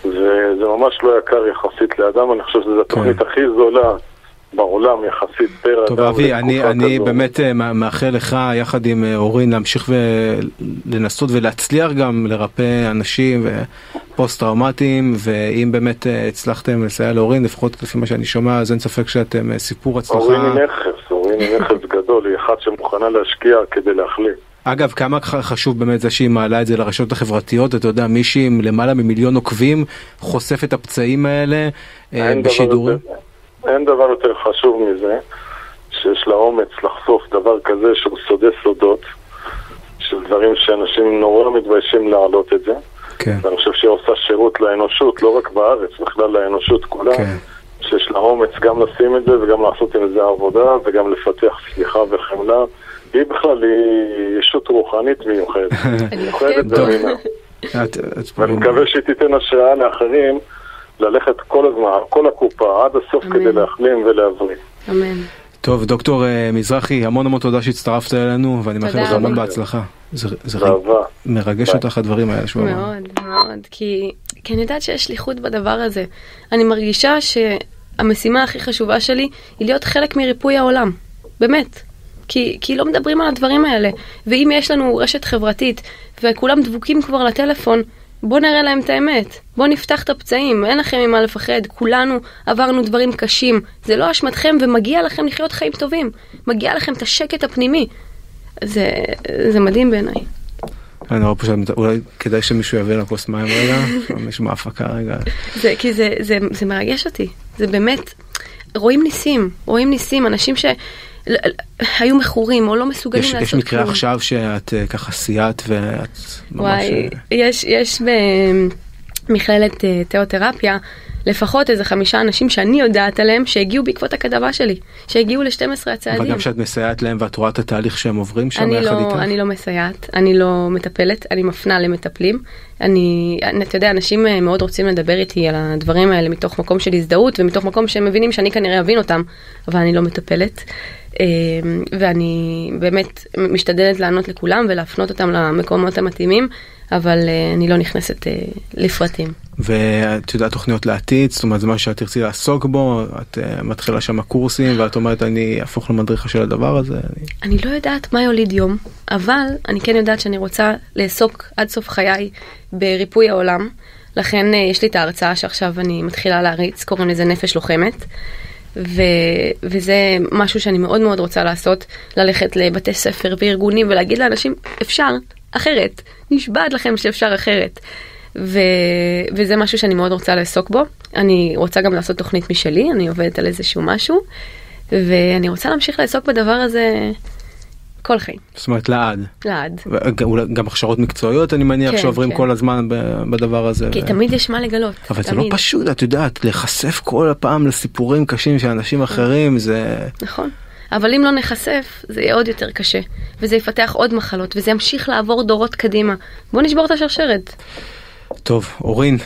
וזה ממש לא יקר יחסית לאדם, אני חושב שזו התוכנית כן. הכי זולה בעולם יחסית פר טוב אבי, אני, אני באמת אה, מאחל לך יחד עם אה, אורין להמשיך ולנסות ולהצליח גם לרפא אנשים פוסט טראומטיים ואם באמת אה, הצלחתם לסייע לאורין לפחות לפי מה שאני שומע אז אין ספק שאתם סיפור הצלחה. אורין היא נכס, אורין היא נכס גדול, היא אחת שמוכנה להשקיע כדי להחליט. אגב, כמה חשוב באמת זה שהיא מעלה את זה לרשתות החברתיות, אתה יודע, מישהי עם למעלה ממיליון עוקבים חושף את הפצעים האלה אה, בשידורים? אין דבר יותר חשוב מזה, שיש לה אומץ לחשוף דבר כזה שהוא סודי סודות, של דברים שאנשים נורא מתביישים להעלות את זה. כן, ואני חושב שהיא עושה שירות לאנושות, לא רק בארץ, בכלל לאנושות כולה. כן. שיש לה אומץ גם לשים את זה וגם לעשות עם זה עבודה וגם לפתח סליחה וחמלה. היא בכלל, היא ישות רוחנית מיוחדת. מיוחדת את- ואני מקווה שהיא תיתן השראה לאחרים ללכת כל הזמן, כל הקופה, עד הסוף. כדי להחלים ולהבריא. אמן. טוב, דוקטור אה, מזרחי, המון המון תודה שהצטרפת אלינו, ואני מאחל לך. המון בהצלחה. זה. מרגש. אותך הדברים האלה שהוא אמר. מאוד, מאוד, כי, כי אני יודעת שיש שליחות בדבר הזה. אני מרגישה שהמשימה הכי חשובה שלי היא להיות חלק מריפוי העולם, באמת. כי, כי לא מדברים על הדברים האלה. ואם יש לנו רשת חברתית וכולם דבוקים כבר לטלפון, בוא נראה להם את האמת. בוא נפתח את הפצעים, אין לכם ממה לפחד. כולנו עברנו דברים קשים. זה לא אשמתכם ומגיע לכם לחיות חיים טובים. מגיע לכם את השקט הפנימי. זה, זה מדהים בעיניי. אני רואה פה אולי כדאי שמישהו יביא לה כוס מים רגע, מישהו מההפקה רגע. זה, כי זה, זה, זה מרגש אותי. זה באמת, רואים ניסים, רואים ניסים, אנשים שהיו מכורים או לא מסוגלים יש, לעשות יש מקרה כלום. עכשיו שאת אה, ככה סייעת ואת ממש... וואי, אה, יש, יש במכללת אה, תיאותרפיה לפחות איזה חמישה אנשים שאני יודעת עליהם שהגיעו בעקבות הכתבה שלי, שהגיעו ל-12 הצעדים. אבל גם כשאת מסייעת להם ואת רואה את התהליך שהם עוברים שם יחד לא, איתך? אני לא מסייעת, אני לא מטפלת, אני מפנה למטפלים. אני, אני- אתה יודע, אנשים אה, מאוד רוצים לדבר איתי על הדברים האלה מתוך מקום של הזדהות ומתוך מקום שהם מבינים שאני כנראה אבין אותם, אבל אני לא מטפלת. אה, ואני באמת משתדלת לענות לכולם ולהפנות אותם למקומות המתאימים, אבל אה, אני לא נכנסת אה, לפרטים. ואת יודעת תוכניות לעתיד, זאת אומרת זה מה שאת תרצי לעסוק בו, את uh, מתחילה שם קורסים ואת אומרת אני אהפוך למדריכה של הדבר הזה. אני... אני לא יודעת מה יוליד יום, אבל אני כן יודעת שאני רוצה לעסוק עד סוף חיי בריפוי העולם. לכן אה, יש לי את ההרצאה שעכשיו אני מתחילה להריץ, קוראים לזה נפש לוחמת. ו... וזה משהו שאני מאוד מאוד רוצה לעשות, ללכת לבתי ספר וארגונים ולהגיד לאנשים, אפשר אחרת, נשבעת לכם שאפשר אחרת. ו... וזה משהו שאני מאוד רוצה לעסוק בו. אני רוצה גם לעשות תוכנית משלי, אני עובדת על איזשהו משהו, ואני רוצה להמשיך לעסוק בדבר הזה כל חיים, זאת אומרת לעד. לעד. גם הכשרות מקצועיות אני מניח כן, שעוברים כן. כל הזמן בדבר הזה. כי ו- תמיד יש מה לגלות. אבל זה לא תמיד. פשוט את יודעת להיחשף כל הפעם לסיפורים קשים של אנשים אחרים זה נכון. אבל אם לא נחשף, זה יהיה עוד יותר קשה. וזה יפתח עוד מחלות, וזה ימשיך לעבור דורות קדימה. בוא נשבור את השרשרת. טוב אורין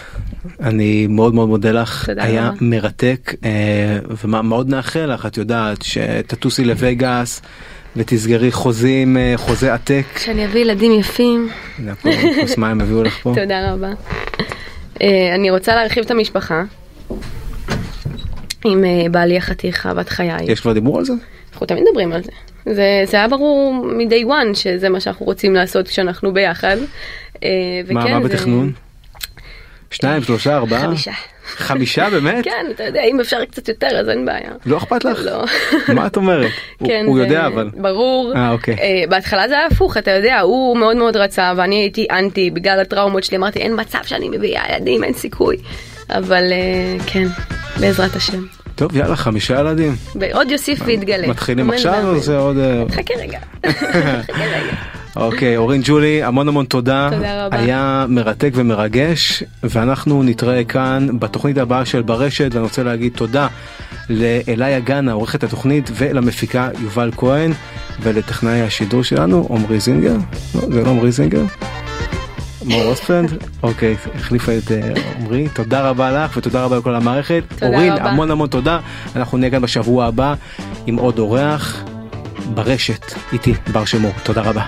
אני מאוד מאוד מודה לך תודה היה רבה. מרתק אה, ומאוד נאחל לך את יודעת שתטוסי לווגאס ותסגרי חוזים אה, חוזה עתק. כשאני אביא ילדים יפים, הנה, פה כוס מים הביאו לך פה. תודה רבה. אה, אני רוצה להרחיב את המשפחה. עם בעלי החתיך, אהבת חיי. יש כבר דיבור על זה? אנחנו תמיד מדברים על זה. זה, זה היה ברור מ-day one שזה מה שאנחנו רוצים לעשות כשאנחנו ביחד. אה, מה וכן, מה זה- בתכנון? שניים שלושה ארבעה? חמישה. חמישה באמת? כן, אתה יודע, אם אפשר קצת יותר אז אין בעיה. לא אכפת לך? לא. מה את אומרת? כן, הוא זה יודע אבל. ברור. אה, אוקיי. אה, בהתחלה זה היה הפוך, אתה יודע, הוא מאוד מאוד רצה ואני הייתי אנטי בגלל הטראומות שלי, אמרתי אין מצב שאני מביאה ילדים, אין סיכוי. אבל אה, כן, בעזרת השם. טוב יאללה חמישה ילדים. ועוד יוסיף ויתגלה. מתחילים עכשיו או. זה עוד... אה, חכה רגע. חכה רגע. אוקיי אורין ג'ולי המון המון תודה. תודה רבה. היה מרתק ומרגש ואנחנו נתראה כאן בתוכנית הבאה של ברשת ואני רוצה להגיד תודה לאליה גנה עורכת התוכנית ולמפיקה יובל כהן ולטכנאי השידור שלנו עמרי זינגר. לא, זה לא עמרי זינגר. מור אוספלד, אוקיי, החליפה את אה, עמרי, תודה רבה לך ותודה רבה לכל המערכת. תודה אורין, רבה. המון המון תודה, אנחנו נהיה כאן בשבוע הבא עם עוד אורח ברשת, איתי, בר שמור, תודה רבה.